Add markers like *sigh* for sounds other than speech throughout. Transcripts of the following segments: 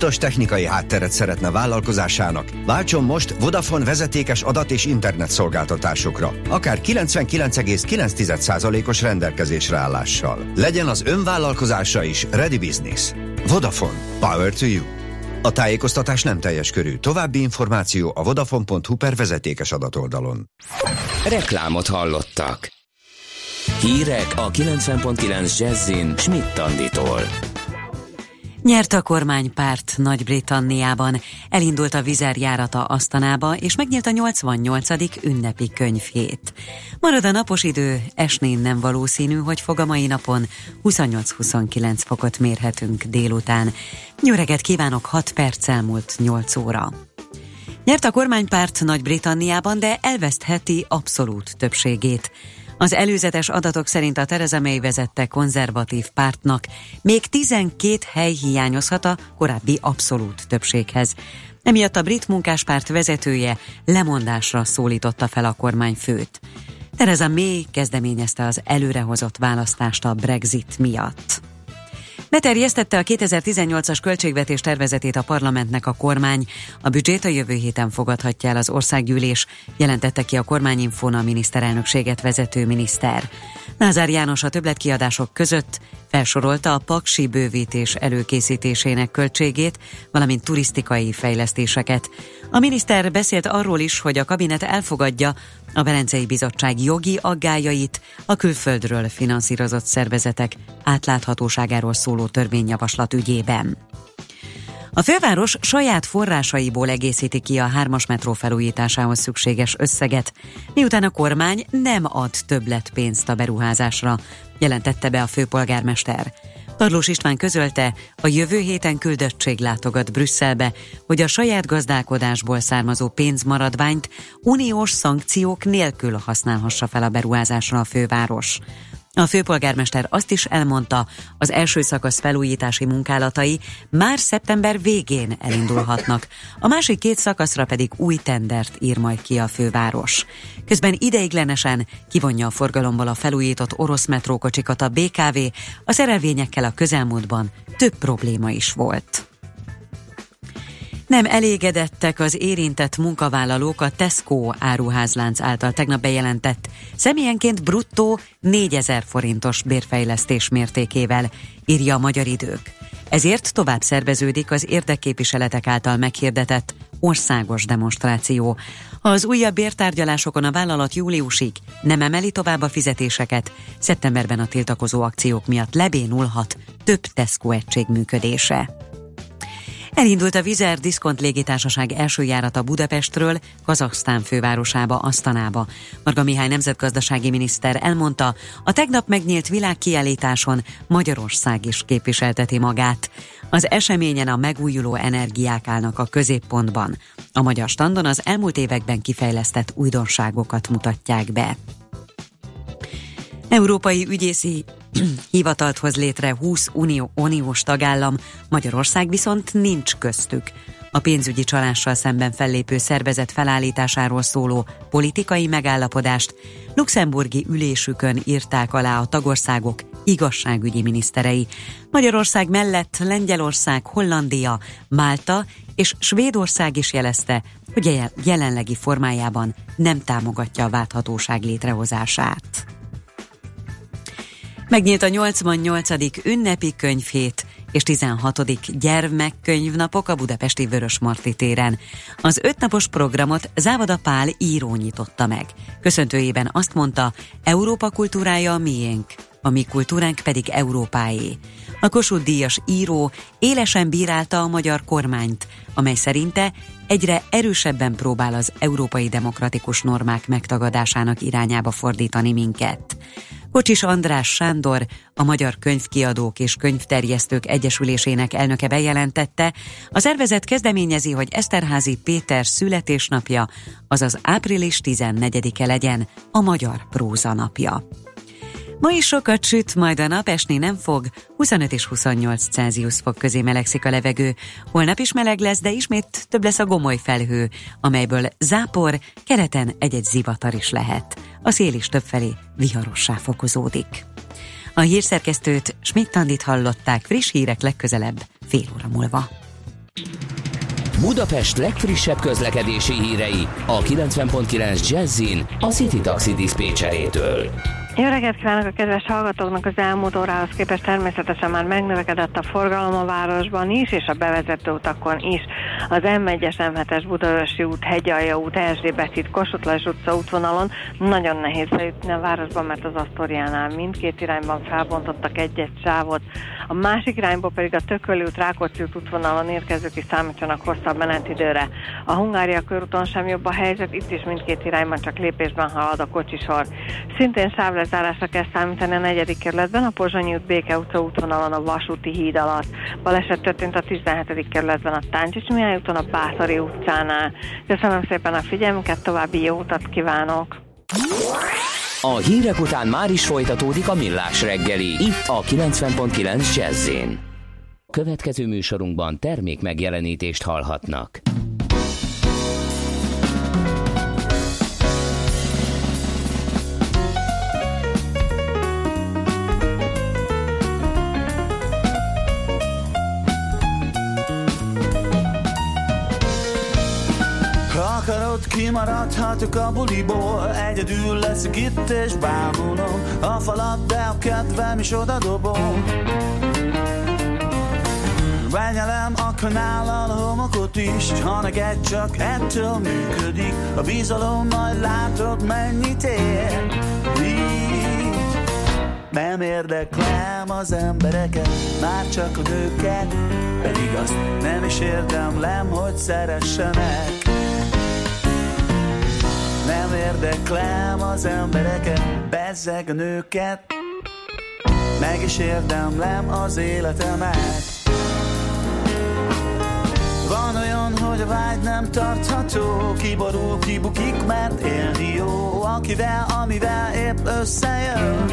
Tos technikai hátteret szeretne vállalkozásának? Váltson most Vodafone vezetékes adat és internet szolgáltatásokra, akár 99,9%-os rendelkezésre állással. Legyen az önvállalkozása is Ready Business. Vodafone. Power to you. A tájékoztatás nem teljes körű. További információ a vodafone.hu per vezetékes adatoldalon. Reklámot hallottak. Hírek a 90.9 Jazzin Schmidt Tanditól. Nyert a kormánypárt Nagy-Britanniában, elindult a vizerjárata Asztanába, és megnyílt a 88. ünnepi könyvhét. Marad a napos idő, esnén nem valószínű, hogy fog a mai napon 28-29 fokot mérhetünk délután. Nyöreget kívánok, 6 perc elmúlt 8 óra. Nyert a kormánypárt Nagy-Britanniában, de elvesztheti abszolút többségét. Az előzetes adatok szerint a Theresa May vezette konzervatív pártnak még 12 hely hiányozhat a korábbi abszolút többséghez. Emiatt a brit munkáspárt vezetője lemondásra szólította fel a kormányfőt. Theresa May kezdeményezte az előrehozott választást a Brexit miatt. Beterjesztette a 2018-as költségvetés tervezetét a parlamentnek a kormány. A büdzsét a jövő héten fogadhatja el az országgyűlés, jelentette ki a kormányinfón a miniszterelnökséget vezető miniszter. Lázár János a többletkiadások között felsorolta a paksi bővítés előkészítésének költségét, valamint turisztikai fejlesztéseket. A miniszter beszélt arról is, hogy a kabinet elfogadja a Velencei Bizottság jogi aggájait a külföldről finanszírozott szervezetek átláthatóságáról szóló törvényjavaslat ügyében. A főváros saját forrásaiból egészíti ki a hármas metró felújításához szükséges összeget, miután a kormány nem ad többlet pénzt a beruházásra, jelentette be a főpolgármester. Tarlós István közölte, a jövő héten küldöttség látogat Brüsszelbe, hogy a saját gazdálkodásból származó pénzmaradványt uniós szankciók nélkül használhassa fel a beruházásra a főváros. A főpolgármester azt is elmondta, az első szakasz felújítási munkálatai már szeptember végén elindulhatnak, a másik két szakaszra pedig új tendert ír majd ki a főváros. Közben ideiglenesen kivonja a forgalomból a felújított orosz metrókocsikat a BKV, a szerelvényekkel a közelmúltban több probléma is volt. Nem elégedettek az érintett munkavállalók a Tesco áruházlánc által tegnap bejelentett személyenként bruttó 4000 forintos bérfejlesztés mértékével, írja a Magyar Idők. Ezért tovább szerveződik az érdekképviseletek által meghirdetett országos demonstráció. Az újabb bértárgyalásokon a vállalat júliusig nem emeli tovább a fizetéseket, szeptemberben a tiltakozó akciók miatt lebénulhat több Tesco egység működése. Elindult a Vizer Diszkont légitársaság első járata Budapestről, Kazaksztán fővárosába, Asztanába. Marga Mihály nemzetgazdasági miniszter elmondta, a tegnap megnyílt világkiállításon Magyarország is képviselteti magát. Az eseményen a megújuló energiák állnak a középpontban. A magyar standon az elmúlt években kifejlesztett újdonságokat mutatják be. Európai ügyészi *clears throat* hivatalt hoz létre 20 unió, uniós tagállam, Magyarország viszont nincs köztük. A pénzügyi csalással szemben fellépő szervezet felállításáról szóló politikai megállapodást luxemburgi ülésükön írták alá a tagországok igazságügyi miniszterei. Magyarország mellett Lengyelország, Hollandia, Málta és Svédország is jelezte, hogy jelenlegi formájában nem támogatja a válthatóság létrehozását. Megnyílt a 88. ünnepi könyvhét és 16. gyermekkönyvnapok a budapesti Vörösmarty téren. Az ötnapos programot Závada Pál író nyitotta meg. Köszöntőjében azt mondta, Európa kultúrája a miénk, a mi kultúránk pedig Európáé. A Kossuth Díjas író élesen bírálta a magyar kormányt, amely szerinte egyre erősebben próbál az európai demokratikus normák megtagadásának irányába fordítani minket. Kocsis András Sándor, a Magyar Könyvkiadók és Könyvterjesztők Egyesülésének elnöke bejelentette, a szervezet kezdeményezi, hogy Eszterházi Péter születésnapja, azaz április 14-e legyen a Magyar Próza napja. Ma is sokat süt, majd a nap esni nem fog, 25 és 28 Celsius fok közé melegszik a levegő. Holnap is meleg lesz, de ismét több lesz a gomoly felhő, amelyből zápor, keleten egy-egy zivatar is lehet. A szél is többfelé viharossá fokozódik. A hírszerkesztőt Schmidt-Tandit hallották friss hírek legközelebb fél óra múlva. Budapest legfrissebb közlekedési hírei a 90.9 Jazzin a City Taxi Dispécsejétől. Jó reggelt kívánok a kedves hallgatóknak! Az elmúlt órához képest természetesen már megnövekedett a forgalom a városban is, és a bevezető utakon is. Az M1-es, M7-es Budaörsi út, Hegyalja út, Erzsébet híd, Kossuth utca útvonalon nagyon nehéz bejutni a városban, mert az Asztoriánál mindkét irányban felbontottak egy-egy sávot. A másik irányból pedig a Tököli út, Rákóczi út útvonalon érkezők is számítsanak hosszabb menetidőre. A Hungária körúton sem jobb a helyzet, itt is mindkét irányban csak lépésben halad a kocsisor. Szintén sávlezárásra kell számítani a negyedik kerületben, a Pozsonyi út, Béke utca útvonalon a Vasúti híd alatt. Baleset történt a 17. kerületben a Táncsics Mihály úton, a Bászari utcánál. Köszönöm szépen a figyelmüket, további jó utat kívánok! A hírek után már is folytatódik a millás reggeli, itt a 90.9 jazz Következő műsorunkban termék megjelenítést hallhatnak. Kimaradhatok a buliból Egyedül leszek itt és bámulom. A falat, de a kedvem is oda dobom. Benyelem a kanállal homokot is Ha neked csak ettől működik. A bizalom, majd látod mennyit ér. Így nem érdeklem az embereket Már csak a nőket. Pedig azt nem is érdemlem, hogy szeressenek nem érdeklem az embereket, bezzeg a nőket. Meg is érdemlem az életemet. Van olyan, hogy a vágy nem tartható Kiborul, kibukik, mert élni jó Akivel, amivel épp összejön.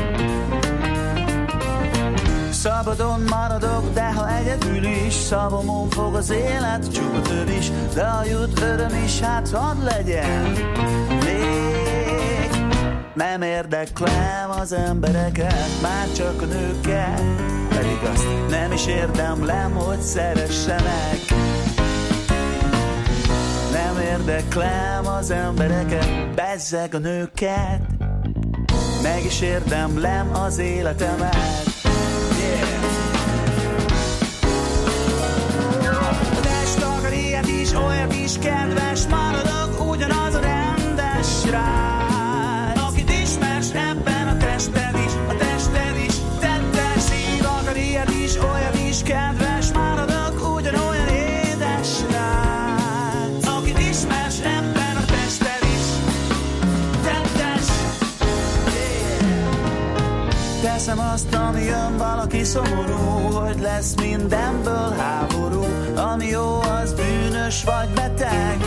Szabadon maradok, de ha egyedül is Szabomon fog az élet, csupa több is De a jut öröm is, hát hadd legyen nem érdeklem az embereket Már csak a nőket. Pedig azt nem is érdemlem, hogy szeressenek. Nem érdeklem az embereket Bezzeg a nőket. Meg is érdemlem az életemet. Olyat is kedves, maradok ugyanaz a rendes srác. Kedves, maradok ugyanolyan édes srác. Akit ebben a tested is, tettes. Teszem azt, ami jön valaki szomorú, hogy lesz mindenből háború, ami jó, az bűnös vagy beteg.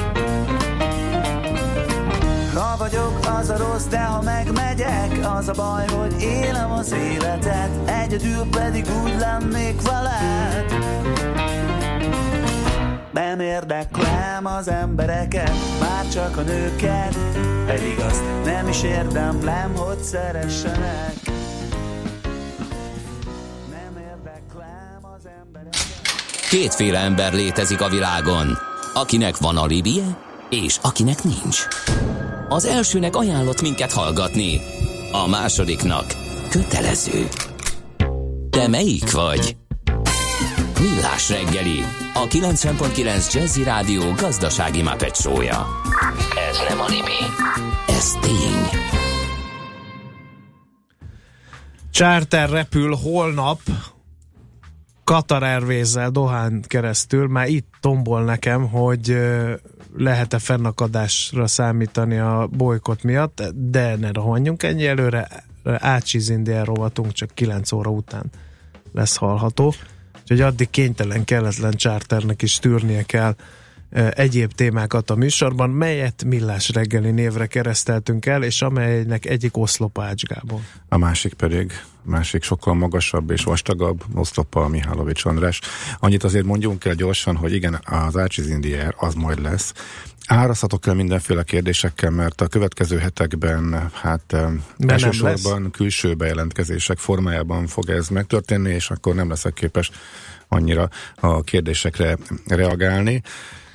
Vagyok, az a rossz, de ha megmegyek, az a baj, hogy élem az életet, egyedül pedig úgy lennék veled. Nem érdeklem az embereket, már csak a nőket, pedig azt nem is érdemlem, hogy szeressenek. Kétféle ember létezik a világon, akinek van a libie, és akinek nincs. Az elsőnek ajánlott minket hallgatni, a másodiknak kötelező. Te melyik vagy? Millás reggeli, a 90.9 Jazzy Rádió gazdasági mapetsója. Ez nem animi, ez tény. Charter repül holnap Qatar Airways-zel Dohán keresztül, már itt tombol nekem, hogy lehet-e fennakadásra számítani a bolykot miatt, de ne rohanjunk ennyi előre, átsizindien rovatunk csak 9 óra után lesz hallható. Úgyhogy addig kénytelen, kelletlen charternek is tűrnie kell egyéb témákat a műsorban, melyet Millás reggeli névre kereszteltünk el, és amelynek egyik oszlopa Ácsgában. A másik pedig, másik sokkal magasabb és vastagabb oszlopa Mihálovics András. Annyit azért mondjunk el gyorsan, hogy igen, az Ácsiz Indier az majd lesz, Áraszhatok el mindenféle kérdésekkel, mert a következő hetekben hát elsősorban külső bejelentkezések formájában fog ez megtörténni, és akkor nem leszek képes annyira a kérdésekre reagálni.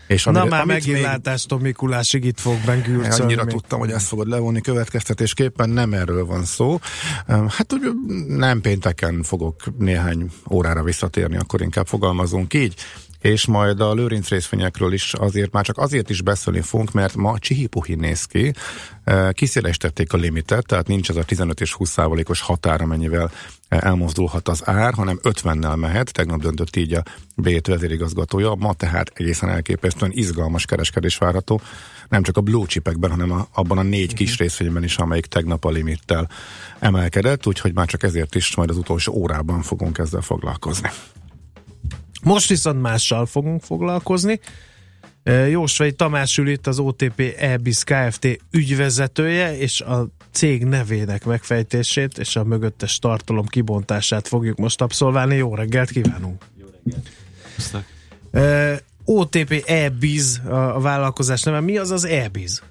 És Na amire- már amit megint még- látástól Mikulásig itt fog ben gürcölni. Annyira még. tudtam, hogy ezt fogod levonni következtetésképpen, nem erről van szó. Öm, Hát úgy nem pénteken fogok néhány órára visszatérni, akkor inkább fogalmazunk így. És majd a lőrinc részfényekről is azért, már csak azért is beszélni fogunk, mert ma csihipuhi néz ki. Ö, Kiszélesítették a limitet, tehát nincs ez a 15 és 20 százalékos határ, amennyivel elmozdulhat az ár, hanem 50-nel mehet. Tegnap döntött így a B vezérigazgatója. Ma tehát egészen elképesztően izgalmas kereskedés várható. Nem csak a blue chipekben, hanem a, abban a négy kis részvényben is, amelyik tegnap a limittel emelkedett, úgyhogy már csak ezért is majd az utolsó órában fogunk ezzel foglalkozni. Most viszont mással fogunk foglalkozni. Jósvai Tamás ül itt az OTP EBIS Kft. ügyvezetője, és a cég nevének megfejtését és a mögöttes tartalom kibontását fogjuk most abszolválni. Jó reggelt kívánunk! Eh, OTP EBIS a vállalkozás neve. Mi az az EBIS?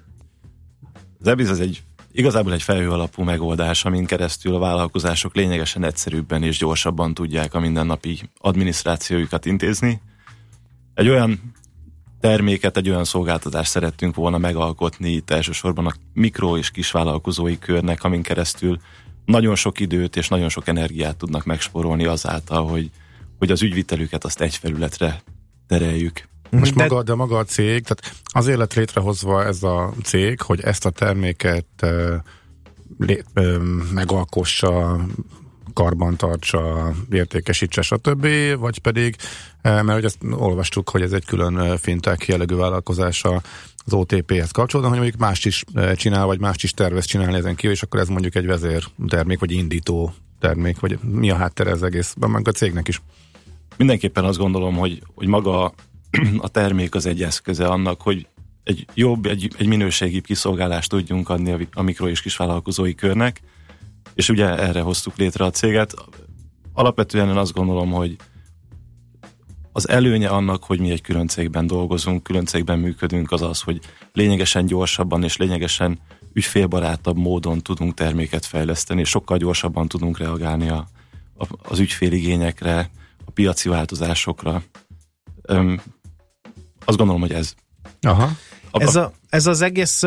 Az EBIZ az egy igazából egy felhő alapú megoldás, amin keresztül a vállalkozások lényegesen egyszerűbben és gyorsabban tudják a mindennapi adminisztrációjukat intézni. Egy olyan terméket, egy olyan szolgáltatást szerettünk volna megalkotni itt elsősorban a mikro és kisvállalkozói körnek, amin keresztül nagyon sok időt és nagyon sok energiát tudnak megsporolni azáltal, hogy, hogy az ügyvitelüket azt egy felületre tereljük. Most De- maga, de maga a cég, tehát azért lett létrehozva ez a cég, hogy ezt a terméket lé, ö, megalkossa, karbantartsa, értékesítse, stb. Vagy pedig, ö, mert hogy ezt olvastuk, hogy ez egy külön ö, fintech jellegű vállalkozása az OTP-hez kapcsolódóan, hogy mondjuk mást is ö, csinál, vagy mást is tervez csinálni ezen kívül, és akkor ez mondjuk egy vezér termék, vagy indító termék, vagy mi a háttere ez egész, meg a cégnek is. mindenképpen azt gondolom, hogy, hogy maga a termék az egy eszköze annak, hogy egy jobb, egy, egy minőségibb kiszolgálást tudjunk adni a, a mikro és kisvállalkozói körnek, és ugye erre hoztuk létre a céget. Alapvetően én azt gondolom, hogy az előnye annak, hogy mi egy külön cégben dolgozunk, külön cégben működünk, az az, hogy lényegesen gyorsabban és lényegesen ügyfélbarátabb módon tudunk terméket fejleszteni, és sokkal gyorsabban tudunk reagálni a, a, az ügyféligényekre, a piaci változásokra. Öm, azt gondolom, hogy ez. Aha. A, Ez, a, ez az egész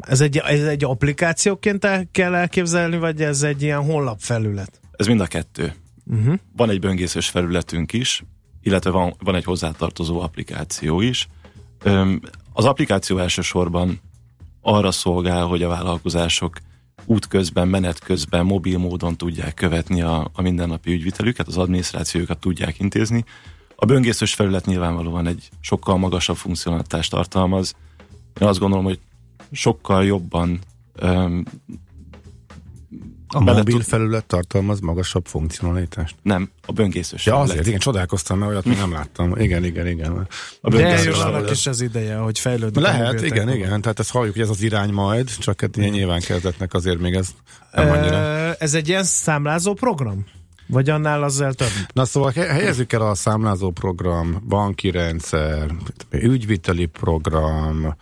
ez egy, ez egy applikációként el, kell elképzelni, vagy ez egy ilyen honlapfelület? ez mind a kettő. Uh-huh. Van egy böngészős felületünk is, illetve van, van egy hozzátartozó applikáció is. Öm, az applikáció elsősorban arra szolgál, hogy a vállalkozások útközben, menet közben, mobil módon tudják követni a, a mindennapi ügyvitelüket, az adminisztrációjukat tudják intézni. A böngészős felület nyilvánvalóan egy sokkal magasabb funkcionalitást tartalmaz. Én azt gondolom, hogy sokkal jobban öm, A Bele mobil tud- felület tartalmaz magasabb funkcionalitást. nem, a böngészős Ja, felület. azért, igen, csodálkoztam, mert olyat még nem láttam. Igen, igen, igen. A De annak is az ideje, hogy fejlődik. Lehet, igen, igen, tehát ezt halljuk, hogy ez az irány majd, csak hát ilyen nyilván kezdetnek azért még ez nem annyira. Ez egy ilyen számlázó program? Vagy annál azzal több? Na szóval he- helyezzük el a számlázó program, banki rendszer, ügyviteli program,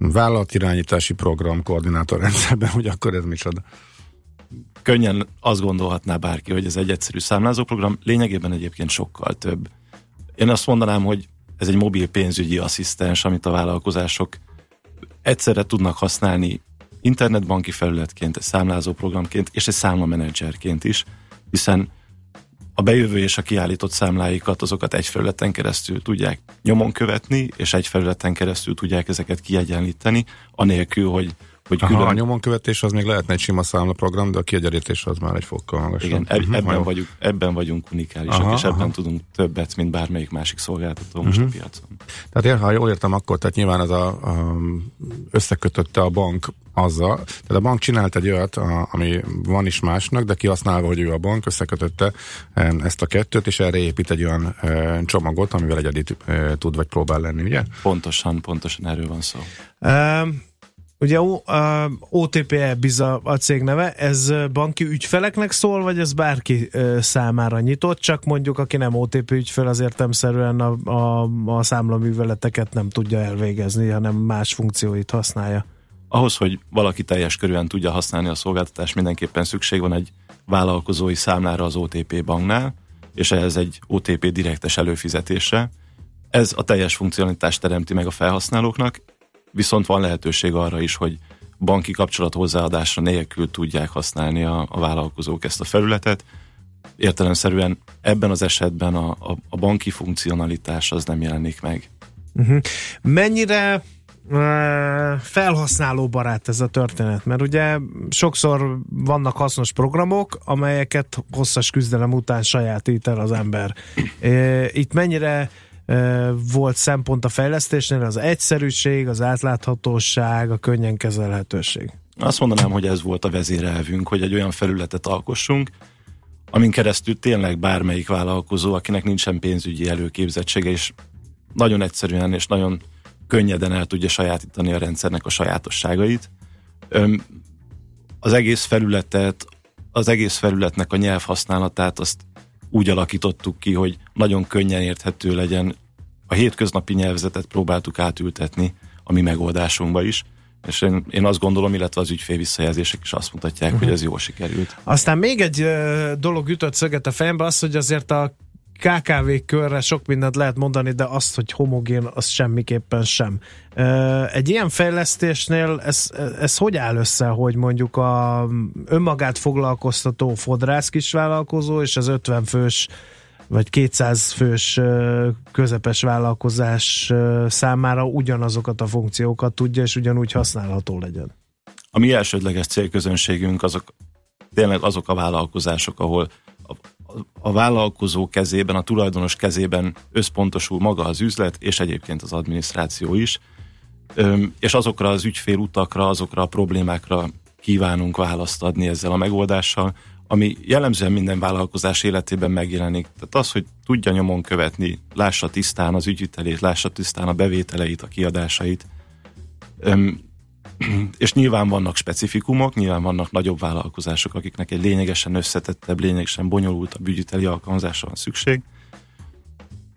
vállalatirányítási program, koordinátorrendszerben, hogy akkor ez micsoda. könnyen azt gondolhatná bárki, hogy ez egy egyszerű számlázóprogram, lényegében egyébként sokkal több. Én azt mondanám, hogy ez egy mobil pénzügyi asszisztens, amit a vállalkozások egyszerre tudnak használni internetbanki felületként, egy számlázóprogramként és egy számlamenedzserként is, hiszen a bejövő és a kiállított számláikat, azokat egy felületen keresztül tudják nyomon követni, és egy felületen keresztül tudják ezeket kiegyenlíteni, anélkül, hogy, hogy Aha, a külön nyomon követés az még lehetne egy sima számlaprogram, de a kiegyenlítés az már egy fokkal magasabb. Igen, eb- Mhm, ebben, vagyunk, ebben vagyunk unikálisak, Aha, és ebben aha. tudunk többet, mint bármelyik másik szolgáltató most a piacon. Tehát én, ha jól értem, akkor tehát nyilván ez a, a összekötötte a bank azzal, tehát a bank csinált egy olyat, a, ami van is másnak, de kihasználva, hogy ő a bank, összekötötte em, ezt a kettőt, és erre épít egy olyan e, csomagot, amivel egyedi e, tud vagy próbál lenni, ugye? Pontosan, pontosan erről van szó. Uh, ugye uh, OTP biz a, a cég neve, ez banki ügyfeleknek szól, vagy ez bárki számára nyitott, csak mondjuk aki nem OTP ügyfel, az értemszerűen a, a, a számlaműveleteket nem tudja elvégezni, hanem más funkcióit használja. Ahhoz, hogy valaki teljes körűen tudja használni a szolgáltatást, mindenképpen szükség van egy vállalkozói számlára az OTP banknál, és ehhez egy OTP direktes előfizetésre. Ez a teljes funkcionalitást teremti meg a felhasználóknak, viszont van lehetőség arra is, hogy banki kapcsolat hozzáadásra nélkül tudják használni a, a vállalkozók ezt a felületet. Értelemszerűen ebben az esetben a, a, a banki funkcionalitás az nem jelenik meg. Uh-huh. Mennyire felhasználó barát ez a történet, mert ugye sokszor vannak hasznos programok, amelyeket hosszas küzdelem után sajátít el az ember. Itt mennyire volt szempont a fejlesztésnél az egyszerűség, az átláthatóság, a könnyen kezelhetőség? Azt mondanám, hogy ez volt a vezérelvünk, hogy egy olyan felületet alkossunk, amin keresztül tényleg bármelyik vállalkozó, akinek nincsen pénzügyi előképzettsége, és nagyon egyszerűen és nagyon könnyeden el tudja sajátítani a rendszernek a sajátosságait. Az egész felületet, az egész felületnek a nyelvhasználatát azt úgy alakítottuk ki, hogy nagyon könnyen érthető legyen. A hétköznapi nyelvezetet próbáltuk átültetni a mi megoldásunkba is, és én, én azt gondolom, illetve az ügyfél visszajelzések is azt mutatják, uh-huh. hogy mhm. ez jól sikerült. Aztán még egy dolog ütött szöget a fejembe, az, hogy azért a KKV körre sok mindent lehet mondani, de azt, hogy homogén, az semmiképpen sem. Egy ilyen fejlesztésnél ez, ez hogy áll össze, hogy mondjuk a önmagát foglalkoztató fodrász kisvállalkozó és az 50 fős vagy 200 fős közepes vállalkozás számára ugyanazokat a funkciókat tudja, és ugyanúgy használható legyen? A mi elsődleges célközönségünk azok tényleg azok a vállalkozások, ahol a vállalkozó kezében, a tulajdonos kezében összpontosul maga az üzlet, és egyébként az adminisztráció is, és azokra az ügyfélutakra, azokra a problémákra kívánunk választ adni ezzel a megoldással, ami jellemzően minden vállalkozás életében megjelenik. Tehát az, hogy tudja nyomon követni, lássa tisztán az ügyvitelét, lássa tisztán a bevételeit, a kiadásait, *clears throat* és nyilván vannak specifikumok, nyilván vannak nagyobb vállalkozások, akiknek egy lényegesen összetettebb, lényegesen bonyolultabb ügyiteli alkalmazásra van szükség.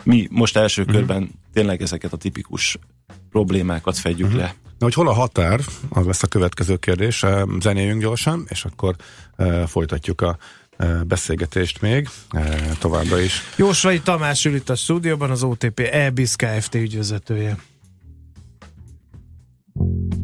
Mi most első uh-huh. körben tényleg ezeket a tipikus problémákat fedjük uh-huh. le. Na, hogy hol a határ, az lesz a következő kérdés. Zenéljünk gyorsan, és akkor folytatjuk a beszélgetést még továbbra is. Jósvai Tamás ül itt a stúdióban, az OTP EBIS Kft. ügyvezetője. chasing shadows,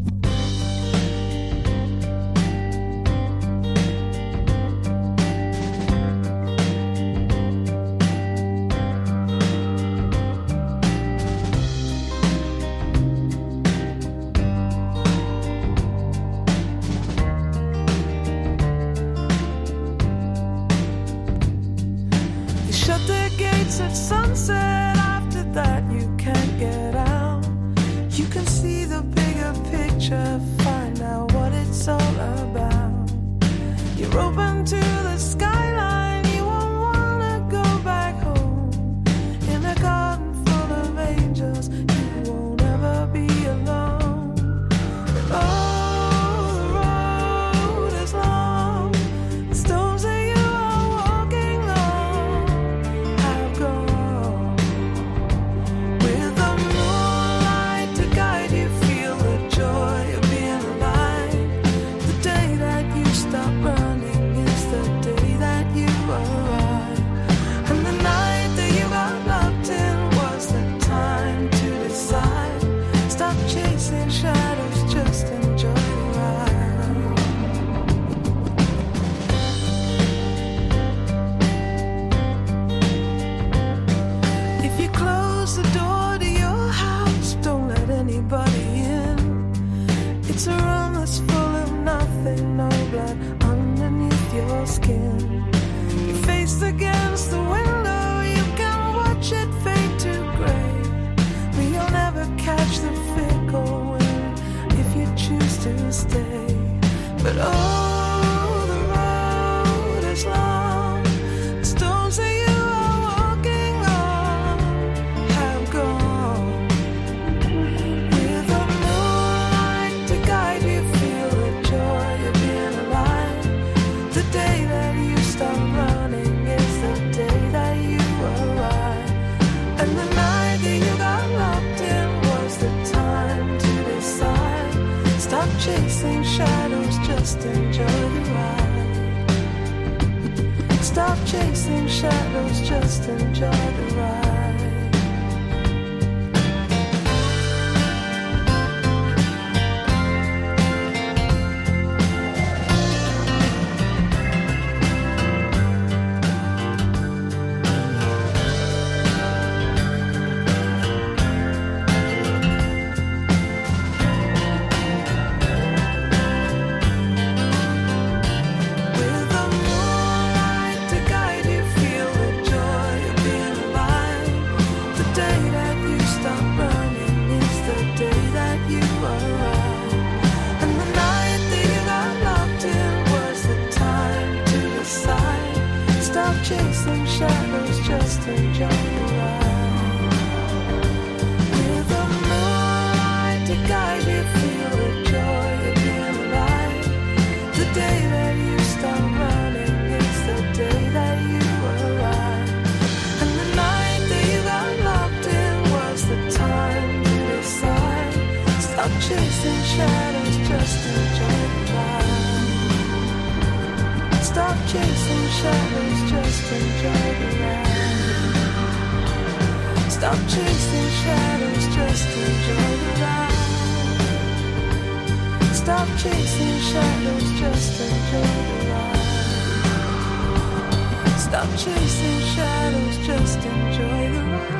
Stop chasing shadows, just enjoy the ride.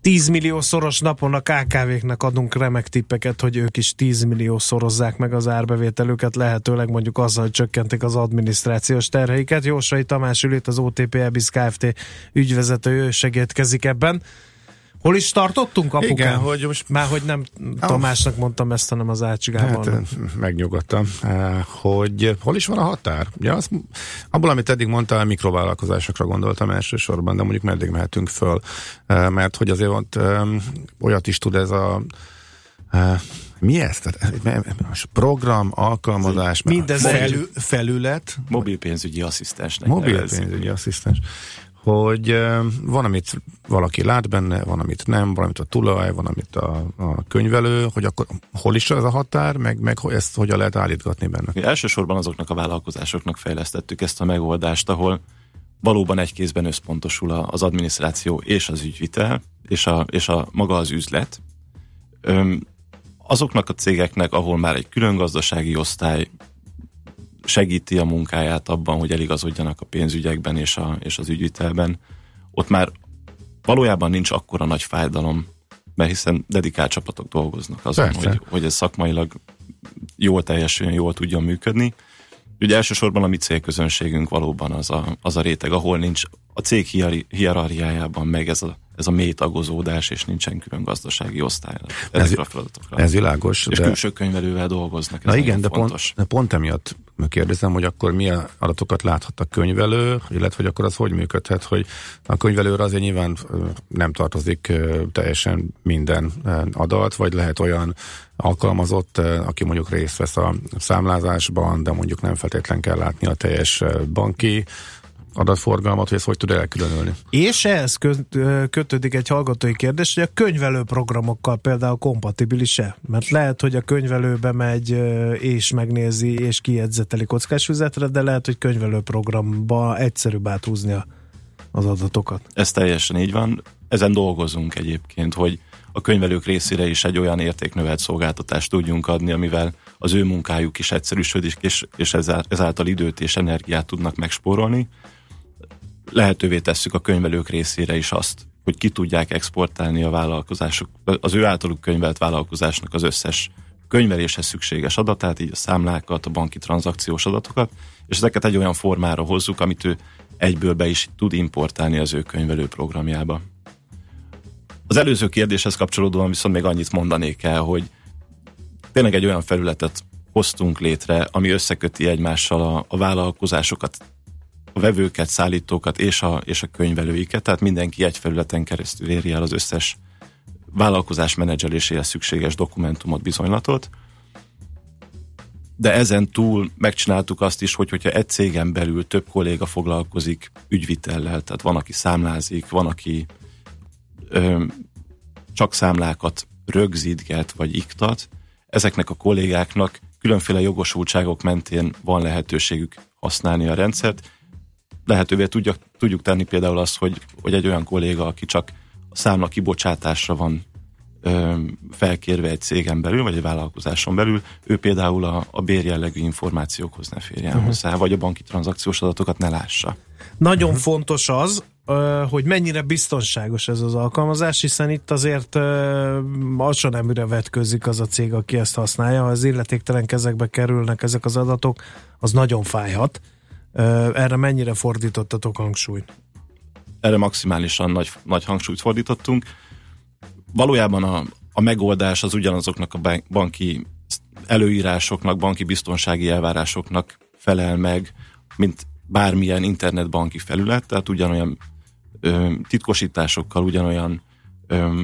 10 millió szoros napon a KKV-knek adunk remek tippeket, hogy ők is 10 millió szorozzák meg az árbevételüket, lehetőleg mondjuk azzal, hogy csökkentik az adminisztrációs terheiket. Jósai Tamás Ülét, az OTP Ebis Kft. ügyvezető, segítkezik ebben. Hol is tartottunk, apukám? Igen, hogy most Már hogy nem Tamásnak mondtam ezt, hanem az Ács Hát, Gábornak. megnyugodtam, eh, hogy hol is van a határ? Ugye az, abból, amit eddig mondtál, mikrovállalkozásokra gondoltam elsősorban, de mondjuk meddig mehetünk föl, Eh, mert hogy azért ott olyat is tud ez a eh, mi ez? Eh, most program, alkalmazás, Mindez felül, felület, Mobil pénzügyi asszisztensnek mobil nevezzük. pénzügyi asszisztens, hogy van, amit valaki lát benne, van, amit nem, van, amit a tulaj, van, amit a, a könyvelő, hogy akkor hol is ez a határ, meg, meg ezt hogyan lehet állítgatni benne. Mi elsősorban azoknak a vállalkozásoknak fejlesztettük ezt a megoldást, ahol valóban egy kézben összpontosul az adminisztráció és az ügyvitel, és a, és a maga az üzlet. Öm, azoknak a cégeknek, ahol már egy külön gazdasági osztály segíti a munkáját abban, hogy eligazodjanak a pénzügyekben és, a, és az ügyvitelben, ott már valójában nincs akkora nagy fájdalom, mert hiszen dedikált csapatok dolgoznak azon, Persze. hogy, hogy ez szakmailag jól teljesüljön, jól tudjon működni. Ugye elsősorban a mi célközönségünk valóban az a, az a réteg, ahol nincs a cég hierarchiájában meg ez a, ez a mély tagozódás, és nincsen külön gazdasági osztály ezekre a feladatokra. Ez világos. és de... külső könyvelővel dolgoznak. Ez Na igen, de pont, fontos. de pont emiatt kérdezem, hogy akkor milyen adatokat láthat a könyvelő, illetve hogy akkor az hogy működhet, hogy a könyvelőre azért nyilván nem tartozik teljesen minden adat, vagy lehet olyan alkalmazott, aki mondjuk részt vesz a számlázásban, de mondjuk nem feltétlen kell látni a teljes banki adatforgalmat, hogy ezt hogy tud elkülönülni. És ehhez kötődik egy hallgatói kérdés, hogy a könyvelő programokkal például kompatibilis-e? Mert lehet, hogy a könyvelőbe megy és megnézi és kijegyzeteli kockásfüzetre, de lehet, hogy könyvelő programba egyszerűbb áthúzni az adatokat. Ez teljesen így van. Ezen dolgozunk egyébként, hogy a könyvelők részére is egy olyan értéknövelt szolgáltatást tudjunk adni, amivel az ő munkájuk is egyszerűsödik, és, és ezá- ezáltal időt és energiát tudnak megspórolni. Lehetővé tesszük a könyvelők részére is azt, hogy ki tudják exportálni a vállalkozások, az ő általuk könyvelt vállalkozásnak az összes könyveléshez szükséges adatát, így a számlákat, a banki tranzakciós adatokat, és ezeket egy olyan formára hozzuk, amit ő egyből be is tud importálni az ő könyvelő programjába. Az előző kérdéshez kapcsolódóan viszont még annyit mondanék el, hogy tényleg egy olyan felületet hoztunk létre, ami összeköti egymással a, a vállalkozásokat, a vevőket, szállítókat és a, és a könyvelőiket, tehát mindenki egy felületen keresztül éri el az összes vállalkozás menedzseléséhez szükséges dokumentumot, bizonylatot. De ezen túl megcsináltuk azt is, hogy hogyha egy cégen belül több kolléga foglalkozik ügyvitellel, tehát van, aki számlázik, van, aki ö, csak számlákat rögzítget vagy iktat, ezeknek a kollégáknak különféle jogosultságok mentén van lehetőségük használni a rendszert. Lehetővé tudjuk, tudjuk tenni például azt, hogy, hogy egy olyan kolléga, aki csak a számla kibocsátásra van ö, felkérve egy cégen belül, vagy egy vállalkozáson belül, ő például a, a bérjellegű információkhoz ne férjen uh-huh. hozzá, vagy a banki tranzakciós adatokat ne lássa. Nagyon uh-huh. fontos az, hogy mennyire biztonságos ez az alkalmazás, hiszen itt azért alsó neműre vetkőzik az a cég, aki ezt használja. Ha az illetéktelen kezekbe kerülnek ezek az adatok, az nagyon fájhat. Erre mennyire fordítottatok hangsúlyt? erre maximálisan nagy, nagy hangsúlyt fordítottunk. Valójában a, a megoldás az ugyanazoknak a ban- banki előírásoknak, banki biztonsági elvárásoknak felel meg, mint bármilyen internetbanki felület, tehát ugyanolyan ö, titkosításokkal, ugyanolyan ö,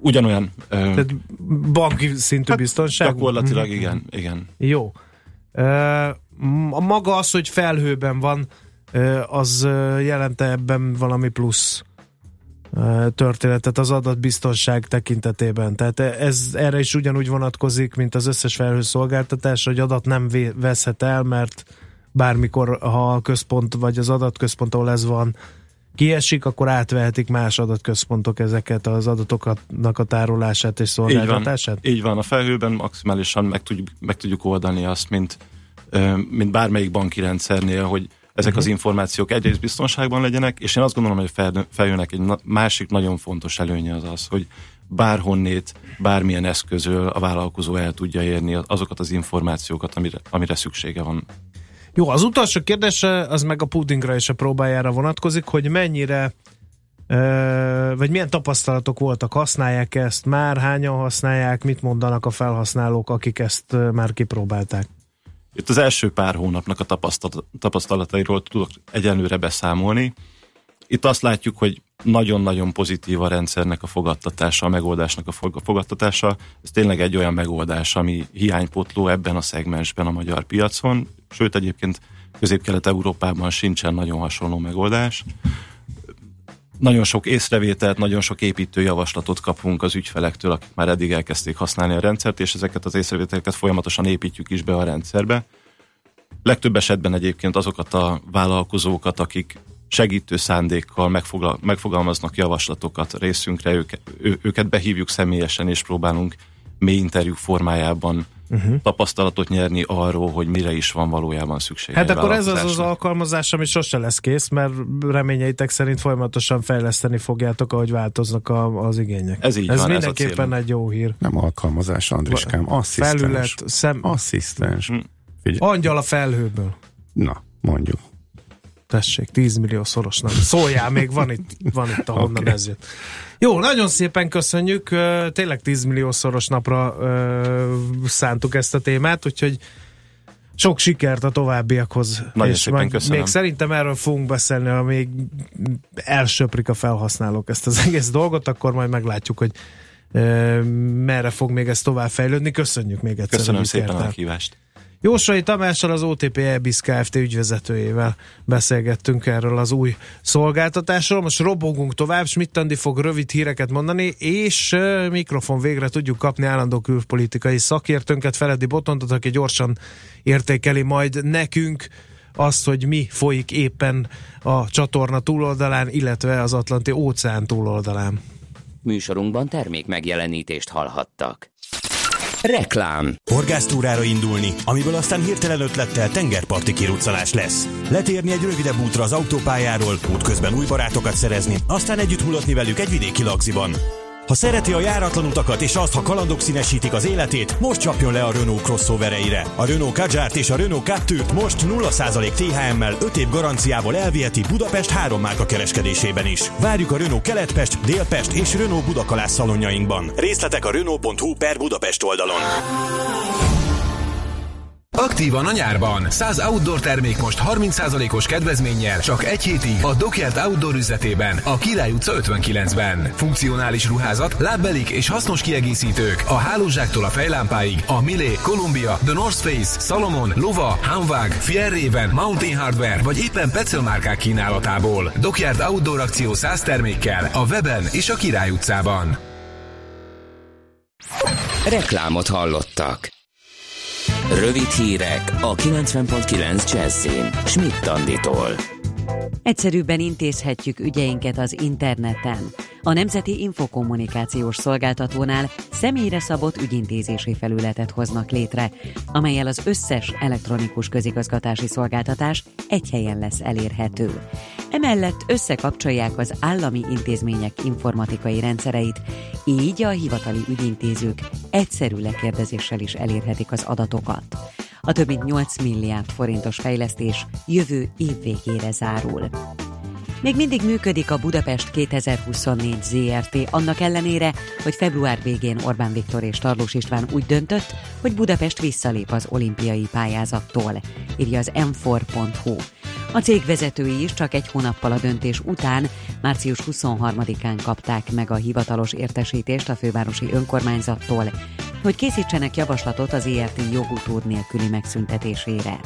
ugyanolyan ö, Tehát banki szintű hát, biztonság? gyakorlatilag Mhm. igen, igen. Jó. Ö, A maga az, hogy felhőben van, az jelente ebben valami plusz történetet az adatbiztonság tekintetében. Tehát ez erre is ugyanúgy vonatkozik, mint az összes felhőszolgáltatás, hogy adat nem veszhet el, mert bármikor, ha a központ vagy az adatközpont, ahol ez van, kiesik, akkor átvehetik más adatközpontok ezeket az adatoknak a tárolását és Így van, szolgáltatását? így van, a felhőben maximálisan meg tudjuk, meg tudjuk oldani azt, mint, mint bármelyik banki rendszernél, hogy ezek az információk egyrészt biztonságban legyenek, és én azt gondolom, hogy a felhőnek egy másik nagyon fontos előnye az az, hogy bárhonnét, bármilyen eszközöl a vállalkozó el tudja érni azokat az információkat, amire, amire szüksége van. Jó, az utolsó kérdés az meg a pudingra és a próbájára vonatkozik, hogy mennyire vagy milyen tapasztalatok voltak, használják ezt már, hányan használják, mit mondanak a felhasználók, akik ezt már kipróbálták? Itt az első pár hónapnak a tapasztalat, tapasztalatairól tudok egyenlőre beszámolni. Itt azt látjuk, hogy nagyon-nagyon pozitív a rendszernek a fogadtatása, a megoldásnak a fogadtatása. Ez tényleg egy olyan megoldás, ami hiánypotló ebben a szegmensben a magyar piacon, sőt egyébként Közép-Kelet-Európában sincsen nagyon hasonló megoldás. Nagyon sok észrevételt, nagyon sok építő javaslatot kapunk az ügyfelektől, akik már eddig elkezdték használni a rendszert, és ezeket az észrevételeket folyamatosan építjük is be a rendszerbe. Legtöbb esetben egyébként azokat a vállalkozókat, akik segítő szándékkal megfogal, megfogalmaznak javaslatokat részünkre, őket, ő, őket behívjuk személyesen, és próbálunk mély interjú formájában uh-huh. tapasztalatot nyerni arról, hogy mire is van valójában szükség. Hát akkor ez az az alkalmazás, ami sose lesz kész, mert reményeitek szerint folyamatosan fejleszteni fogjátok, ahogy változnak a, az igények. Ez így ez van, ez a mindenképpen célunk. egy jó hír. Nem alkalmazás, Andriskám, asszisztens. Felület, szem, Asszisztens. Hm. Angyal a felhőből. na, mondjuk. Tessék, 10 millió szoros nem. Szóljál, még van itt, van itt ahonnan okay. ez jött. Jó, nagyon szépen köszönjük. Tényleg 10 millió szoros napra szántuk ezt a témát, úgyhogy sok sikert a továbbiakhoz. Nagyon szépen köszönöm. Még szerintem erről fogunk beszélni, ha még elsöprik a felhasználók ezt az *laughs* egész dolgot, akkor majd meglátjuk, hogy merre fog még ez tovább fejlődni. Köszönjük még egyszer. Köszönöm szépen a meghívást. Jósai Tamással az OTP EBIS Kft. ügyvezetőjével beszélgettünk erről az új szolgáltatásról. Most robogunk tovább, Schmidt Andi fog rövid híreket mondani, és mikrofon végre tudjuk kapni állandó külpolitikai szakértőnket, Feledi Botontot, aki gyorsan értékeli majd nekünk azt, hogy mi folyik éppen a csatorna túloldalán, illetve az Atlanti óceán túloldalán. Műsorunkban termék megjelenítést hallhattak. Reklám Horgásztúrára indulni, amiből aztán hirtelen ötlettel tengerparti kiruccanás lesz. Letérni egy rövidebb útra az autópályáról, útközben új barátokat szerezni, aztán együtt hullatni velük egy vidéki lagziban. Ha szereti a járatlan utakat és azt, ha kalandok színesítik az életét, most csapjon le a Renault crossovereire. A Renault Kadjárt és a Renault Captur-t most 0% THM-mel 5 év garanciával elviheti Budapest három márka kereskedésében is. Várjuk a Renault Keletpest, Délpest és Renault Budakalász szalonjainkban. Részletek a Renault.hu per Budapest oldalon. Aktívan a nyárban. 100 outdoor termék most 30%-os kedvezménnyel csak egy hétig a Dockyard Outdoor üzletében, a Király utca 59-ben. Funkcionális ruházat, lábbelik és hasznos kiegészítők a hálózsáktól a fejlámpáig a Milé, Columbia, The North Face, Salomon, Lova, Hanwag, Fierraven, Mountain Hardware vagy éppen Petzl márkák kínálatából. Dockyard Outdoor akció 100 termékkel a weben és a Király utcában. Reklámot hallottak. Rövid hírek a 90.9 Jazzin. Schmidt Anditól. Egyszerűbben intézhetjük ügyeinket az interneten. A Nemzeti Infokommunikációs Szolgáltatónál személyre szabott ügyintézési felületet hoznak létre, amelyel az összes elektronikus közigazgatási szolgáltatás egy helyen lesz elérhető. Emellett összekapcsolják az állami intézmények informatikai rendszereit, így a hivatali ügyintézők egyszerű lekérdezéssel is elérhetik az adatokat. A több mint 8 milliárd forintos fejlesztés jövő év végére zárul. Még mindig működik a Budapest 2024 ZRT, annak ellenére, hogy február végén Orbán Viktor és Tarlós István úgy döntött, hogy Budapest visszalép az olimpiai pályázattól, írja az m4.hu. A cég vezetői is csak egy hónappal a döntés után, március 23-án kapták meg a hivatalos értesítést a fővárosi önkormányzattól, hogy készítsenek javaslatot az ERT jogutód nélküli megszüntetésére.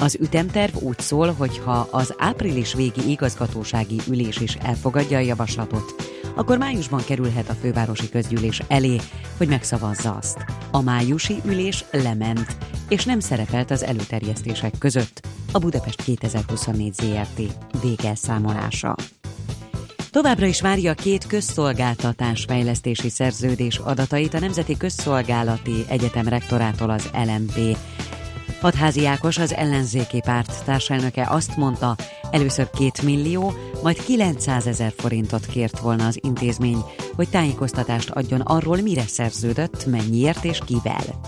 Az ütemterv úgy szól, hogy ha az április végi igazgatósági ülés is elfogadja a javaslatot, akkor májusban kerülhet a fővárosi közgyűlés elé, hogy megszavazza azt. A májusi ülés lement, és nem szerepelt az előterjesztések között a Budapest 2024 ZRT végelszámolása. Továbbra is várja két közszolgáltatás fejlesztési szerződés adatait a Nemzeti Közszolgálati Egyetem rektorától az LMP. Hadházi Ákos, az ellenzéki párt társelnöke azt mondta, először 2 millió, majd 900 ezer forintot kért volna az intézmény, hogy tájékoztatást adjon arról, mire szerződött, mennyiért és kivel.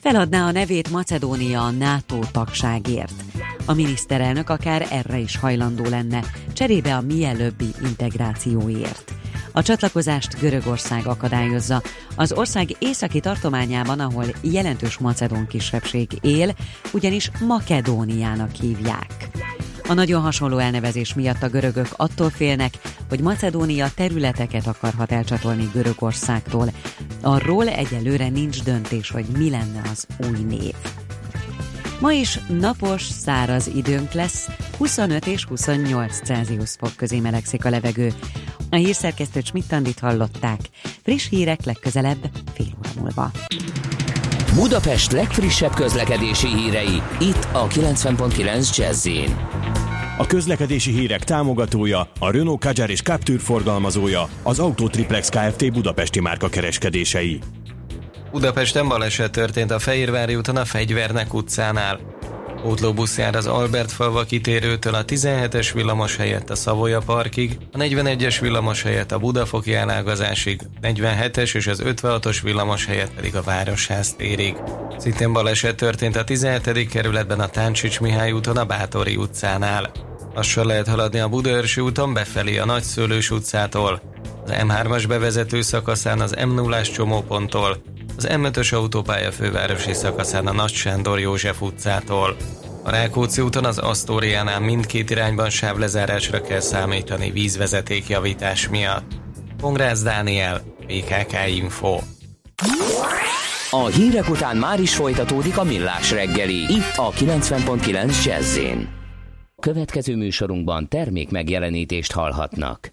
Feladná a nevét Macedónia a NATO tagságért. A miniszterelnök akár erre is hajlandó lenne, cserébe a mielőbbi integrációért. A csatlakozást Görögország akadályozza. Az ország északi tartományában, ahol jelentős macedón kisebbség él, ugyanis Makedóniának hívják. A nagyon hasonló elnevezés miatt a görögök attól félnek, hogy Macedónia területeket akarhat elcsatolni Görögországtól. Arról egyelőre nincs döntés, hogy mi lenne az új név. Ma is napos, száraz időnk lesz, 25 és 28 Celsius fok közé melegszik a levegő. A hírszerkesztő Schmidt-Tandit hallották. Friss hírek legközelebb fél óra múlva. Budapest legfrissebb közlekedési hírei, itt a 90.9 jazz A közlekedési hírek támogatója, a Renault Kadjar és Captur forgalmazója, az Autotriplex Kft. Budapesti márka kereskedései. Budapesten baleset történt a Fehérvári úton a Fegyvernek utcánál. Pótlóbusz jár az Albert falva kitérőtől a 17-es villamos helyett a Szavoya parkig, a 41-es villamos helyett a Budafoki elágazásig, 47-es és az 56-os villamos helyett pedig a Városház térig. Szintén baleset történt a 17. kerületben a Táncsics Mihály úton a Bátori utcánál. Lassan lehet haladni a Budaörsi úton befelé a Nagyszőlős utcától, az M3-as bevezető szakaszán az M0-as csomóponttól, az M5-ös autópálya fővárosi szakaszán a Nagy Sándor József utcától. A Rákóczi úton az Asztóriánál mindkét irányban sávlezárásra kell számítani vízvezeték javítás miatt. Pongrász Dániel, PKK Info. A hírek után már is folytatódik a millás reggeli, itt a 90.9 jazz Következő műsorunkban termék megjelenítést hallhatnak.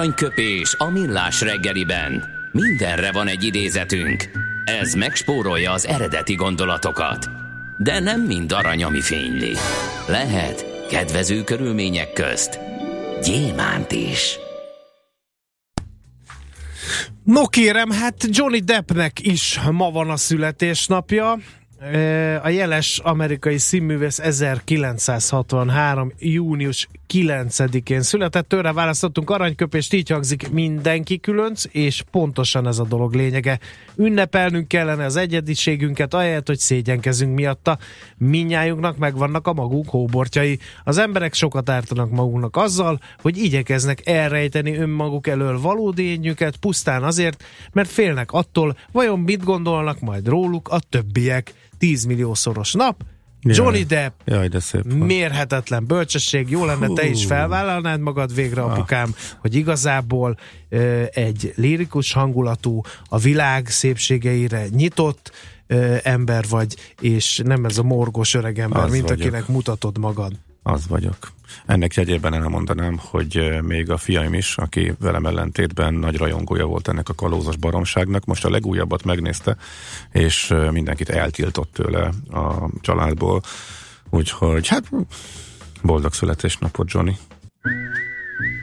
Aranyköpés a millás reggeliben. Mindenre van egy idézetünk. Ez megspórolja az eredeti gondolatokat. De nem mind arany, ami fényli. Lehet kedvező körülmények közt gyémánt is. No kérem, hát Johnny Deppnek is ma van a születésnapja. A jeles amerikai színművész 1963. június 9-én született. Tőle választottunk aranyköpést, így hangzik mindenki különc, és pontosan ez a dolog lényege. Ünnepelnünk kellene az egyediségünket, ahelyett, hogy szégyenkezünk miatta. Minnyájunknak megvannak a magunk hóbortjai. Az emberek sokat ártanak magunknak azzal, hogy igyekeznek elrejteni önmaguk elől valódi ényüket, pusztán azért, mert félnek attól, vajon mit gondolnak majd róluk a többiek. 10 milliószoros nap, Johnny Depp, Jaj, de szép. van. mérhetetlen bölcsesség, jó lenne te is Hú. felvállalnád magad végre, apukám, hogy igazából ö, egy lirikus hangulatú, a világ szépségeire nyitott ö, ember vagy, és nem ez a morgos öreg ember, Az mint vagyok. akinek mutatod magad. Az vagyok. Ennek jegyében elmondanám, hogy még a fiaim is, aki velem ellentétben nagy rajongója volt ennek a kalózos baromságnak, most a legújabbat megnézte, és mindenkit eltiltott tőle a családból. Úgyhogy hát boldog születésnapot, Johnny.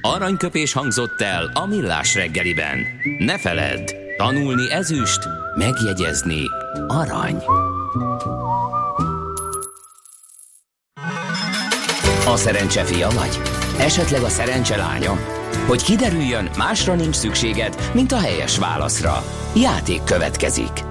Aranyköpés hangzott el a millás reggeliben. Ne feledd, tanulni ezüst, megjegyezni arany. A szerencse fia vagy? Esetleg a szerencse lánya? Hogy kiderüljön, másra nincs szükséged, mint a helyes válaszra. Játék következik.